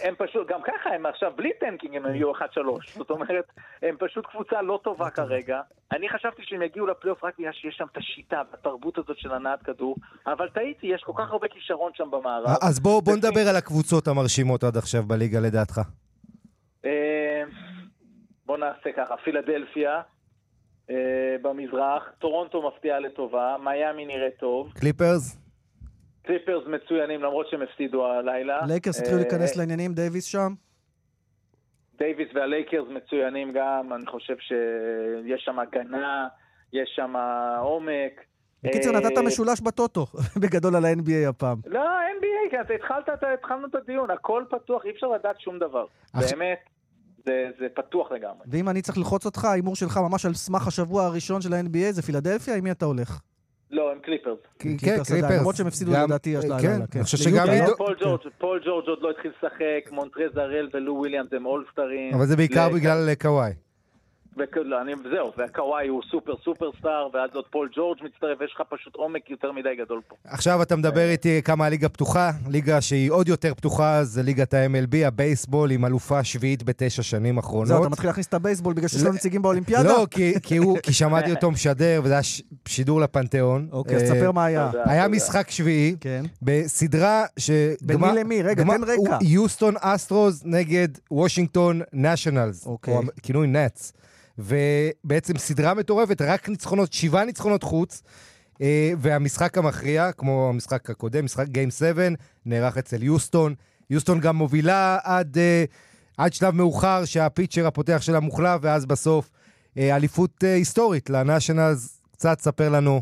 הם פשוט, גם ככה הם עכשיו בלי tanking הם יהיו 1-3. זאת אומרת, הם פשוט קבוצה לא טובה כרגע. אני חשבתי שהם יגיעו לפלייאוף רק בגלל שיש שם את השיטה והתרבות הזאת של הנעת כדור, אבל טעיתי, יש כל כך הרבה כישרון שם במערב. אז בואו נדבר על הקבוצות המרשימות עד עכשיו בליגה לדעתך. בואו נעשה ככה, פילדלפיה. אה, במזרח, טורונטו מפתיעה לטובה, מיאמי נראה טוב. קליפרס? קליפרס מצוינים למרות שהם הפסידו הלילה. לייקרס התחילו אה, להיכנס לעניינים, דייוויס שם? דייוויס והלייקרס מצוינים גם, אני חושב שיש שם הגנה, יש שם עומק. בקיצר, אה, נתת משולש בטוטו, [laughs] בגדול על ה-NBA הפעם. לא, NBA, כי אתה התחלת, התחלנו את הדיון, הכל פתוח, אי אפשר לדעת שום דבר. באמת, זה, זה פתוח לגמרי. ואם אני צריך ללחוץ אותך, ההימור שלך ממש על סמך השבוע הראשון של ה-NBA זה פילדלפיה, עם מי אתה הולך? לא, הם קליפרס. כן, קליפרס למרות שהם הפסידו לדעתי הלילה, כן, כן. אני חושב. שגם... אה, עידו- פול ג'ורג', פול ג'ורג' עוד לא התחיל לשחק, מונטרז הראל ולו וויליאמס הם אולסטרים. אבל זה בעיקר בגלל אה, קוואי. וכ- לא, אני, זהו, והקוואי הוא סופר סופר סטאר, ואז עוד פול ג'ורג' מצטרף, ויש לך פשוט עומק יותר מדי גדול פה. עכשיו אתה מדבר איתי כמה הליגה פתוחה, ליגה שהיא עוד יותר פתוחה זה ליגת ה-MLB, הבייסבול עם אלופה שביעית בתשע שנים אחרונות. זהו, אתה מתחיל להכניס את הבייסבול בגלל שיש לנו לא- נציגים באולימפיאדה? לא, כי, כי, הוא, כי שמעתי אותו משדר, וזה היה ש- שידור לפנתיאון. אוקיי, אז אה, תספר מה היה. היה. משחק שביעי, כן. בסדרה ש... בין מי למי? רגע, תן רקע. יוסטון אסטרוס נגד וושינגטון נשיונלס. אוקיי. או נאץ. ובעצם סדרה מטורפת, רק ניצחונות, שבעה ניצחונות חוץ. אה, והמשחק המכריע, כמו המשחק הקודם, משחק גיים 7, נערך אצל יוסטון. יוסטון גם מובילה עד, אה, עד שלב מאוחר שהפיצ'ר הפותח שלה מוחלף, ואז בסוף אה, אליפות היסטורית לנשיונלס. קצת ספר לנו,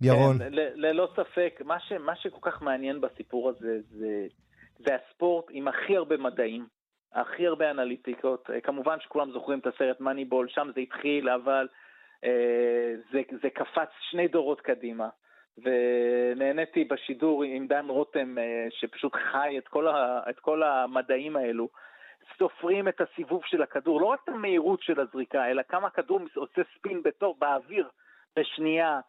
ירון. כן, ללא ספק, מה, ש, מה שכל כך מעניין בסיפור הזה זה, זה הספורט עם הכי הרבה מדעים, הכי הרבה אנליטיקות. אה, כמובן שכולם זוכרים את הסרט מאניבול, שם זה התחיל, אבל אה, זה, זה קפץ שני דורות קדימה. ונהניתי בשידור עם דן רותם, אה, שפשוט חי את כל, ה, את כל המדעים האלו. סופרים את הסיבוב של הכדור, לא רק את המהירות של הזריקה, אלא כמה הכדור עושה ספין בתור, באוויר בשנייה,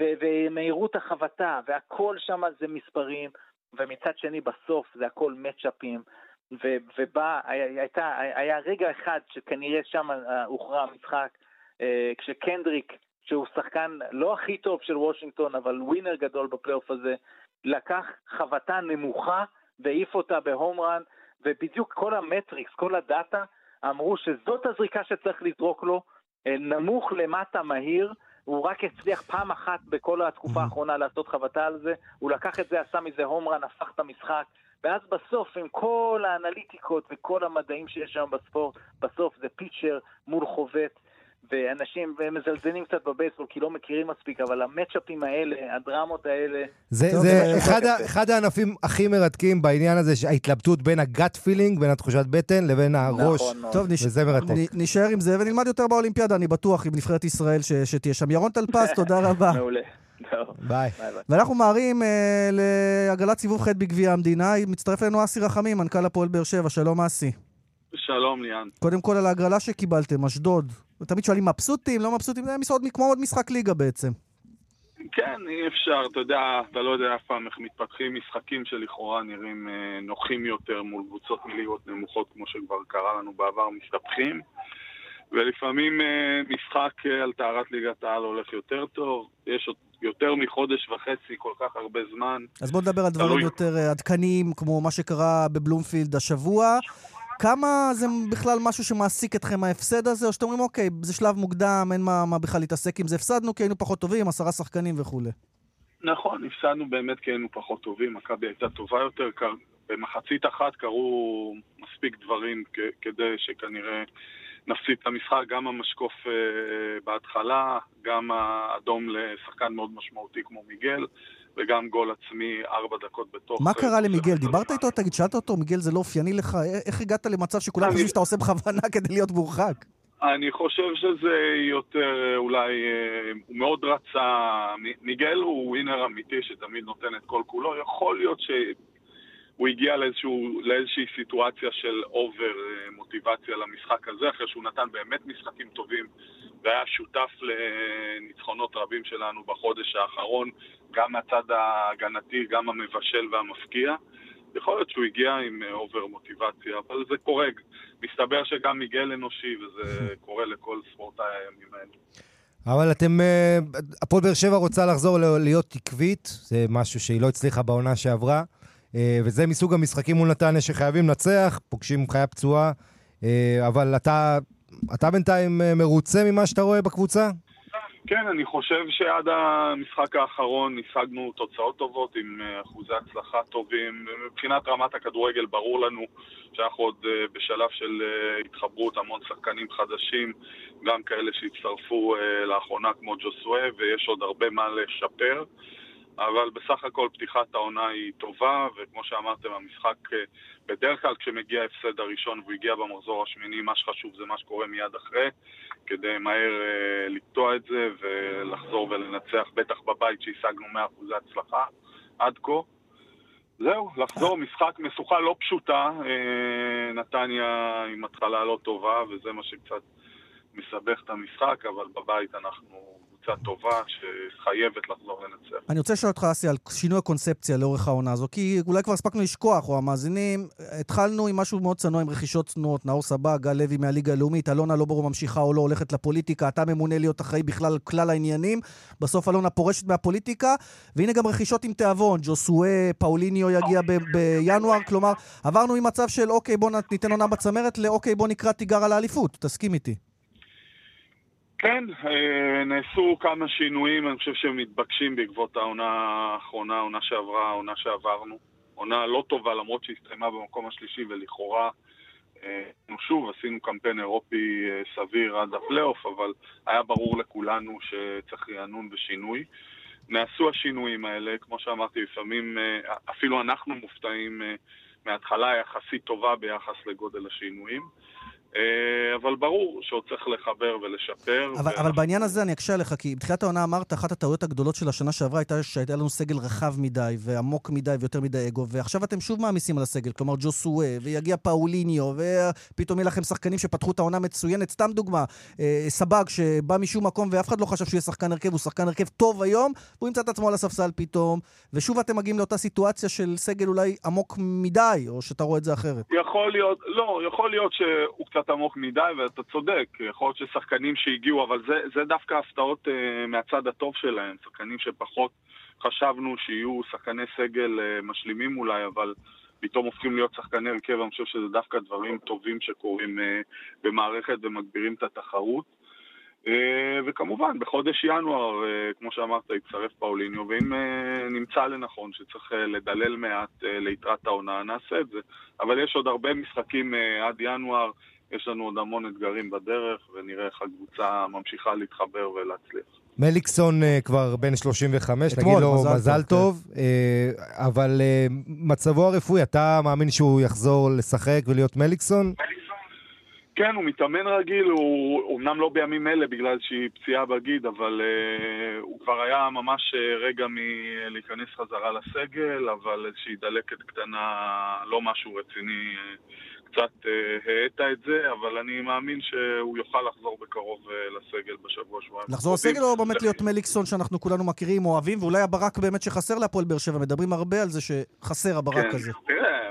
ו- ומהירות החבטה, והכל שם זה מספרים, ומצד שני בסוף זה הכל מצ'אפים, ו- ובא, היה, הייתה, היה רגע אחד שכנראה שם אה, הוכרע המשחק, אה, כשקנדריק, שהוא שחקן לא הכי טוב של וושינגטון, אבל ווינר גדול בפלייאוף הזה, לקח חבטה נמוכה והעיף אותה בהום רן, ובדיוק כל המטריקס, כל הדאטה, אמרו שזאת הזריקה שצריך לזרוק לו, אה, נמוך למטה מהיר, הוא רק הצליח פעם אחת בכל התקופה האחרונה לעשות חבטה על זה, הוא לקח את זה, עשה מזה הום רן, הפך את המשחק, ואז בסוף, עם כל האנליטיקות וכל המדעים שיש היום בספורט, בסוף זה פיצ'ר מול חובט, ואנשים מזלזלים קצת בבייסבול כי לא מכירים מספיק, אבל המצ'אפים האלה, הדרמות האלה... זה, זה זה- אחד, ה- אחד הענפים הכי מרתקים בעניין הזה, ההתלבטות בין ה gut feeling, בין התחושת בטן, לבין הראש. נכון. טוב, נש... וזה מרתק. נ- נשאר עם זה ונלמד יותר באולימפיאדה, אני בטוח, עם נבחרת ישראל ש... שתהיה שם. ירון טלפז, תודה רבה. מעולה. ביי. ואנחנו מהרים אה, להגרלת סיבוב ח' בגביע המדינה. מצטרף אלינו אסי רחמים, מנכ"ל הפועל באר שבע. שלום אסי. שלום ליאן. קודם כל על ההגרלה שקיבלתם, אשדוד. תמיד שואלים מבסוטים, לא מבסוטים, זה מסעות כמו עוד משחק ליגה בעצם. כן, אי אפשר, אתה יודע, אתה לא יודע אף פעם איך מתפתחים משחקים שלכאורה נראים אה, נוחים יותר מול קבוצות מליגות נמוכות, כמו שכבר קרה לנו בעבר, מסתבכים. ולפעמים אה, משחק אה, על טהרת ליגת העל הולך יותר טוב. יש עוד יותר מחודש וחצי, כל כך הרבה זמן. אז בואו נדבר על דברים תלוי. יותר אה, עדכניים, כמו מה שקרה בבלומפילד השבוע. כמה זה בכלל משהו שמעסיק אתכם ההפסד הזה, או שאתם אומרים, אוקיי, זה שלב מוקדם, אין מה, מה בכלל להתעסק עם זה, הפסדנו כי היינו פחות טובים, עשרה שחקנים וכולי. נכון, הפסדנו באמת כי היינו פחות טובים, מכבי הייתה טובה יותר. במחצית אחת קרו מספיק דברים כדי שכנראה נפסיד את המשחק, גם המשקוף אה, בהתחלה, גם האדום לשחקן מאוד משמעותי כמו מיגל, וגם גול עצמי ארבע דקות בתוך... מה אה, קרה למיגל? דיברת. איתו? תגיד, שאלת אותו, מיגל זה לא אופייני לך? א- איך הגעת למצב שכולם חושבים שאתה עושה בכוונה כדי להיות מורחק? אני חושב שזה יותר אה, אולי, אה, הוא מאוד רצה, מיגל הוא ווינר אמיתי שתמיד נותן את כל כולו, יכול להיות שהוא הגיע לאיזשהו, לאיזושהי סיטואציה של over אה, מוטיבציה למשחק הזה, אחרי שהוא נתן באמת משחקים טובים והיה שותף לניצחונות רבים שלנו בחודש האחרון, גם מהצד ההגנתי, גם המבשל והמפקיע. יכול להיות שהוא הגיע עם אה, אובר מוטיבציה, אבל זה קורה. מסתבר שגם מיגל אנושי, וזה [laughs] קורה לכל ספורטאי הימים האלה. אבל אתם, אה, הפועל באר שבע רוצה לחזור להיות עקבית, זה משהו שהיא לא הצליחה בעונה שעברה, וזה מסוג המשחקים מול נתניה שחייבים לנצח, פוגשים חיה פצועה, אה, אבל אתה, אתה בינתיים אה, מרוצה ממה שאתה רואה בקבוצה? כן, אני חושב שעד המשחק האחרון השגנו תוצאות טובות עם אה, אחוזי הצלחה טובים. מבחינת רמת הכדורגל ברור לנו שאנחנו עוד אה, בשלב של אה, התחברות המון שחקנים חדשים, גם כאלה שהצטרפו לאחרונה כמו ג'וסווה, ויש עוד הרבה מה לשפר. אבל בסך הכל פתיחת העונה היא טובה, וכמו שאמרתם, המשחק בדרך כלל כשמגיע ההפסד הראשון והוא הגיע במחזור השמיני, מה שחשוב זה מה שקורה מיד אחרי, כדי מהר uh, לקטוע את זה ולחזור ולנצח, בטח בבית שהשגנו 100% הצלחה עד כה. זהו, לחזור, משחק משוכה לא פשוטה, uh, נתניה עם התחלה לא טובה, וזה מה שקצת מסבך את המשחק, אבל בבית אנחנו קבוצה טובה שחייבת לחזור לנצח. אני רוצה לשאול אותך, אסי, על שינוי הקונספציה לאורך העונה הזו, כי אולי כבר הספקנו לשכוח, או המאזינים, התחלנו עם משהו מאוד צנוע, עם רכישות צנועות, נאור סבא, גל לוי מהליגה הלאומית, אלונה לא ברור ממשיכה או לא הולכת לפוליטיקה, אתה ממונה להיות אחראי בכלל על כלל העניינים, בסוף אלונה פורשת מהפוליטיקה, והנה גם רכישות עם תיאבון, ג'וסואה, פאוליניו יגיע בינואר, כלומר, עברנו ממצב של אוקיי, בוא ניתן עונה בצמרת, לאוקיי, בוא נקרא תיגר על האליפות, תסכים איתי. כן, אה, נעשו כמה שינויים, אני חושב שהם מתבקשים בעקבות העונה האחרונה, העונה שעברה, העונה שעברנו. עונה לא טובה, למרות שהסתיימה במקום השלישי ולכאורה, אה, שוב, עשינו קמפיין אירופי אה, סביר עד הפלייאוף, אבל היה ברור לכולנו שצריך רענון ושינוי. נעשו השינויים האלה, כמו שאמרתי, לפעמים אפילו אנחנו מופתעים מההתחלה יחסית טובה ביחס לגודל השינויים. אה, אבל ברור שעוד צריך לחבר ולשפר. אבל, אבל בעניין הזה אני אקשה עליך, כי בתחילת העונה אמרת, אחת הטעויות הגדולות של השנה שעברה הייתה שהייתה לנו סגל רחב מדי, ועמוק מדי, ויותר מדי אגו, ועכשיו אתם שוב מעמיסים על הסגל, כלומר ג'וסואה, ויגיע פאוליניו, ופתאום יהיה לכם שחקנים שפתחו את העונה מצוינת. סתם דוגמה, אה, סבג, שבא משום מקום ואף אחד לא חשב שהוא יהיה שחקן הרכב, הוא שחקן הרכב טוב היום, והוא ימצא את עצמו על הספסל פתאום, ושוב אתם מגיעים לאותה סיטואציה של סגל אולי עמוק מדי, או שאתה רואה את זה אחרת. יכול להיות, לא, יכול להיות שהוא קצת עמוק מדי, ואתה צודק, יכול להיות ששחקנים שהגיעו, אבל זה, זה דווקא הפתעות uh, מהצד הטוב שלהם, שחקנים שפחות חשבנו שיהיו שחקני סגל uh, משלימים אולי, אבל פתאום הופכים להיות שחקני הרכב, אני חושב שזה דווקא דברים טובים שקורים uh, במערכת ומגבירים את התחרות. Uh, וכמובן, בחודש ינואר, uh, כמו שאמרת, יצטרף פאוליניו, ואם uh, נמצא לנכון שצריך uh, לדלל מעט uh, ליתרת העונה, נעשה את זה. אבל יש עוד הרבה משחקים uh, עד ינואר. יש לנו עוד המון אתגרים בדרך, ונראה איך הקבוצה ממשיכה להתחבר ולהצליח. מליקסון uh, כבר בן 35, אתמול, נגיד לו מזל, מזל טוב, טוב uh, אבל uh, מצבו הרפואי, אתה מאמין שהוא יחזור לשחק ולהיות מליקסון? כן, הוא מתאמן רגיל, הוא אומנם לא בימים אלה בגלל שהיא פציעה בגיד, אבל uh, הוא כבר היה ממש רגע מלהיכנס חזרה לסגל, אבל איזושהי דלקת קטנה, לא משהו רציני. Uh, קצת האטה את זה, אבל אני מאמין שהוא יוכל לחזור בקרוב אה, לסגל בשבוע שבועיים. לחזור לסגל או באמת להיות מליקסון שאנחנו כולנו מכירים, אוהבים, ואולי הברק באמת שחסר להפועל באר שבע, מדברים הרבה על זה שחסר הברק כן. הזה. תראה,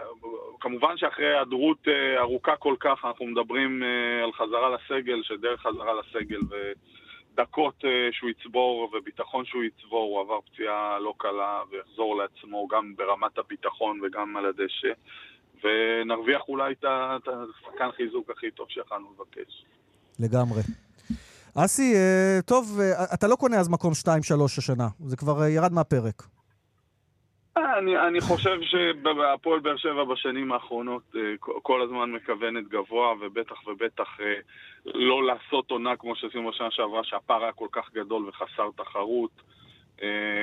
כמובן שאחרי היעדרות אה, ארוכה כל כך, אנחנו מדברים אה, על חזרה לסגל, שדרך חזרה לסגל ודקות שהוא יצבור וביטחון שהוא יצבור, הוא עבר פציעה לא קלה ויחזור לעצמו גם ברמת הביטחון וגם על הדשא. ונרוויח אולי את השחקן חיזוק הכי טוב שיכולנו לבקש. לגמרי. אסי, אה, טוב, אה, אתה לא קונה אז מקום 2-3 השנה, זה כבר אה, ירד מהפרק. אני, אני חושב שהפועל באר שבע בשנים האחרונות כל הזמן מכוונת גבוה, ובטח ובטח לא לעשות עונה כמו שעשינו בשנה שעברה, שהפער היה כל כך גדול וחסר תחרות.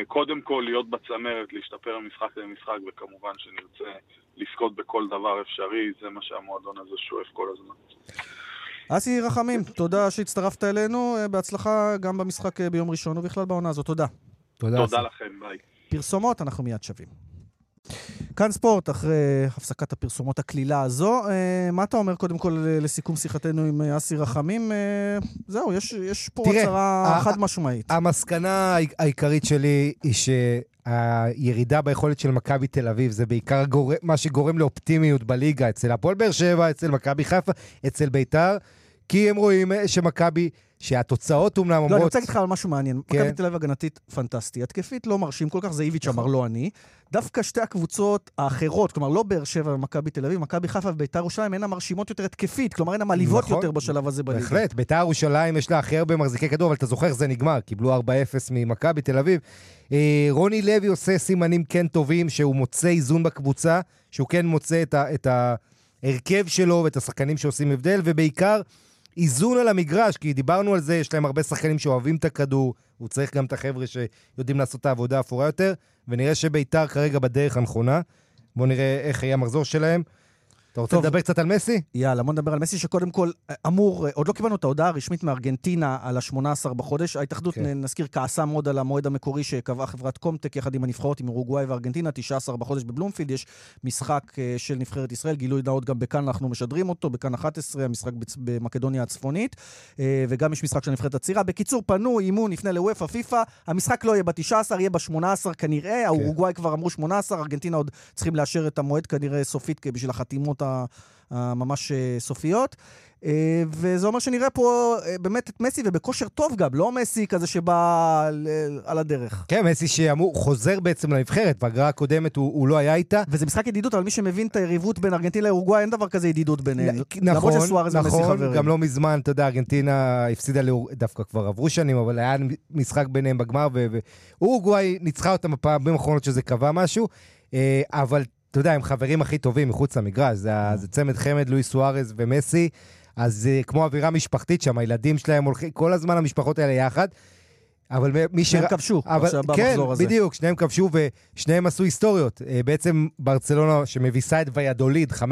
קודם כל להיות בצמרת, להשתפר ממשחק למשחק, וכמובן שנרצה לזכות בכל דבר אפשרי, זה מה שהמועדון הזה שואף כל הזמן. אסי רחמים, תודה שהצטרפת אלינו, אה, בהצלחה גם במשחק אה, ביום ראשון ובכלל בעונה הזאת, תודה. תודה, תודה לכם, ביי. פרסומות, אנחנו מיד שווים. כאן ספורט, אחרי הפסקת הפרסומות הקלילה הזו. אה, מה אתה אומר קודם כל לסיכום שיחתנו עם אסי רחמים? זהו, יש, יש פה תראה, הצהרה חד משמעית. המסקנה העיקרית שלי היא ש... הירידה ביכולת של מכבי תל אביב זה בעיקר גור... מה שגורם לאופטימיות בליגה אצל הפועל באר שבע, אצל מכבי חיפה, אצל ביתר, כי הם רואים שמכבי שהתוצאות אומנם אומרות... לא, אני רוצה להגיד לך על משהו מעניין. כן. מכבי תל אביב הגנתית פנטסטי. התקפית לא מרשים כל כך, זה איביץ' אמר, לא אני. דווקא שתי הקבוצות האחרות, כלומר לא באר שבע ומכבי תל אביב, מכבי חיפה וביתר ירושלים, הן המרשימות יותר התקפית, כלומר הן המעליבות נכון, יותר בשלב הזה בליגה. בהחלט, ביתר ירושלים יש לה הכי הרבה מחזיקי כדור, אבל אתה זוכר זה נגמר, קיבלו 4-0 ממכבי תל אביב. אה, רוני לוי עושה סימנים כן טובים, שהוא מוצא איזון בקבוצה, שהוא כן מוצא את, ה, את ההרכב שלו ואת השחקנים שעושים הבדל, ובעיקר איזון על המגרש, כי דיברנו על זה, יש להם הרבה שחקנים שאוהבים את הכדור, הוא צריך גם את החבר'ה שיודעים לעשות את העבודה האפורה יותר, ונראה שביתר כרגע בדרך הנכונה. בואו נראה איך יהיה המחזור שלהם. אתה רוצה טוב, לדבר קצת על מסי? יאללה, בוא נדבר על מסי, שקודם כל אה, אמור, אה, עוד לא קיבלנו את ההודעה הרשמית מארגנטינה על ה-18 בחודש. ההתאחדות, כן. נזכיר, כעסה מאוד על המועד המקורי שקבעה חברת קומטק יחד עם הנבחרות, עם אורוגוואי וארגנטינה, 19 בחודש בבלומפילד. יש משחק אה, של נבחרת ישראל, גילוי נאות גם בכאן אנחנו משדרים אותו, בכאן 11, המשחק במקדוניה הצפונית, וגם יש משחק של נבחרת הצעירה. בקיצור, פנו, אימו, נפנה לוופא, פיפא, המשחק לא יהיה ב-19, יהיה ב-18 כנראה, כן. האורוגוואי כבר אמרו 18, ארגנטינה עוד צריכים לאשר את המועד כנראה סופית בשביל החתימות הממש אה, סופיות. אה, וזה אומר שנראה פה אה, באמת את מסי, ובכושר טוב גם, לא מסי כזה שבא על הדרך. כן, מסי שאמור, חוזר בעצם לנבחרת, בהגרלה הקודמת הוא, הוא לא היה איתה. וזה משחק ידידות, אבל מי שמבין את היריבות בין ארגנטינה לאורוגוואי, אין דבר כזה ידידות ביניהם. נכון, נכון, גם לא מזמן, אתה יודע, ארגנטינה הפסידה, לאור... דווקא כבר עברו שנים, אבל היה משחק ביניהם בגמר, ואורוגוואי ניצחה אותם בפעמים האחרונות שזה קבע משהו. אבל אתה יודע, הם חברים הכי טובים מחוץ למגרש, זה, זה צמד חמד, לואי סוארז ומסי, אז זה כמו אווירה משפחתית שם, הילדים שלהם הולכים, כל הזמן המשפחות האלה יחד. אבל מי ש... שניהם כבשו, אבל, עכשיו כן, במחזור הזה. כן, בדיוק, שניהם כבשו ושניהם עשו היסטוריות. אה, בעצם ברצלונה שמביסה את ויאדוליד 5-1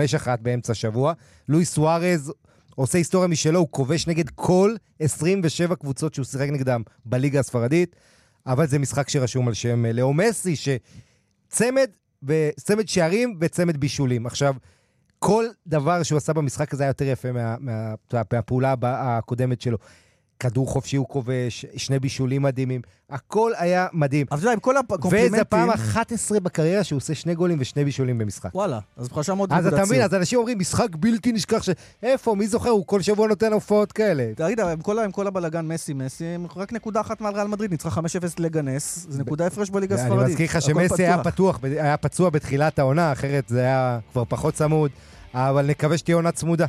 באמצע השבוע, לואי סוארז עושה היסטוריה משלו, הוא כובש נגד כל 27 קבוצות שהוא שיחק נגדם בליגה הספרדית, אבל זה משחק שרשום על שם אה, לאו מסי, שצמד וצמד שערים וצמד בישולים. עכשיו, כל דבר שהוא עשה במשחק הזה היה יותר יפה מה, מה, מהפעולה הקודמת שלו. כדור חופשי הוא כובש, שני בישולים מדהימים, הכל היה מדהים. אז אתה יודע, עם כל הקומפלימנטים... וזה פעם 11 בקריירה שהוא עושה שני גולים ושני בישולים במשחק. וואלה, אז בחשה מאוד נקודת אז אתה מבין, אז אנשים אומרים, משחק בלתי נשכח, ש... איפה, מי זוכר, הוא כל שבוע נותן הופעות כאלה. תגיד, עם כל, כל הבלגן מסי, מסי, רק נקודה אחת מעל ריאל מדריד, ניצחה 5-0 לגנס, זה נקודה הפרש בליגה הספרדית. אני מזכיר לך שמסי היה פתוח, היה פצוע בתחילת העונה, אחרת זה היה כבר פחות צמוד, אבל נקווה שתהיה עונה צמודה.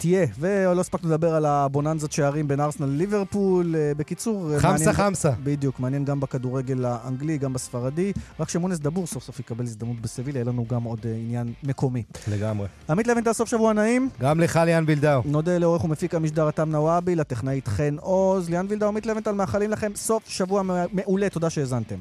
תהיה. ולא הספקנו לדבר על הבוננזת שערים בין ארסנל לליברפול. אה, בקיצור, חמסה מעניין, חמסה. בדיוק, מעניין גם בכדורגל האנגלי, גם בספרדי. רק שמונס דבור סוף סוף יקבל הזדמנות בסביליה, יהיה לנו גם עוד uh, עניין מקומי. לגמרי. עמית לוינטל, סוף שבוע נעים. גם לך, ליאן וילדאו. נודה לעורך ומפיק המשדר התם נוואבי, לטכנאית חן עוז. ליאן וילדאו, עמית לוינטל, מאחלים לכם סוף שבוע מעולה, תודה שהאזנתם.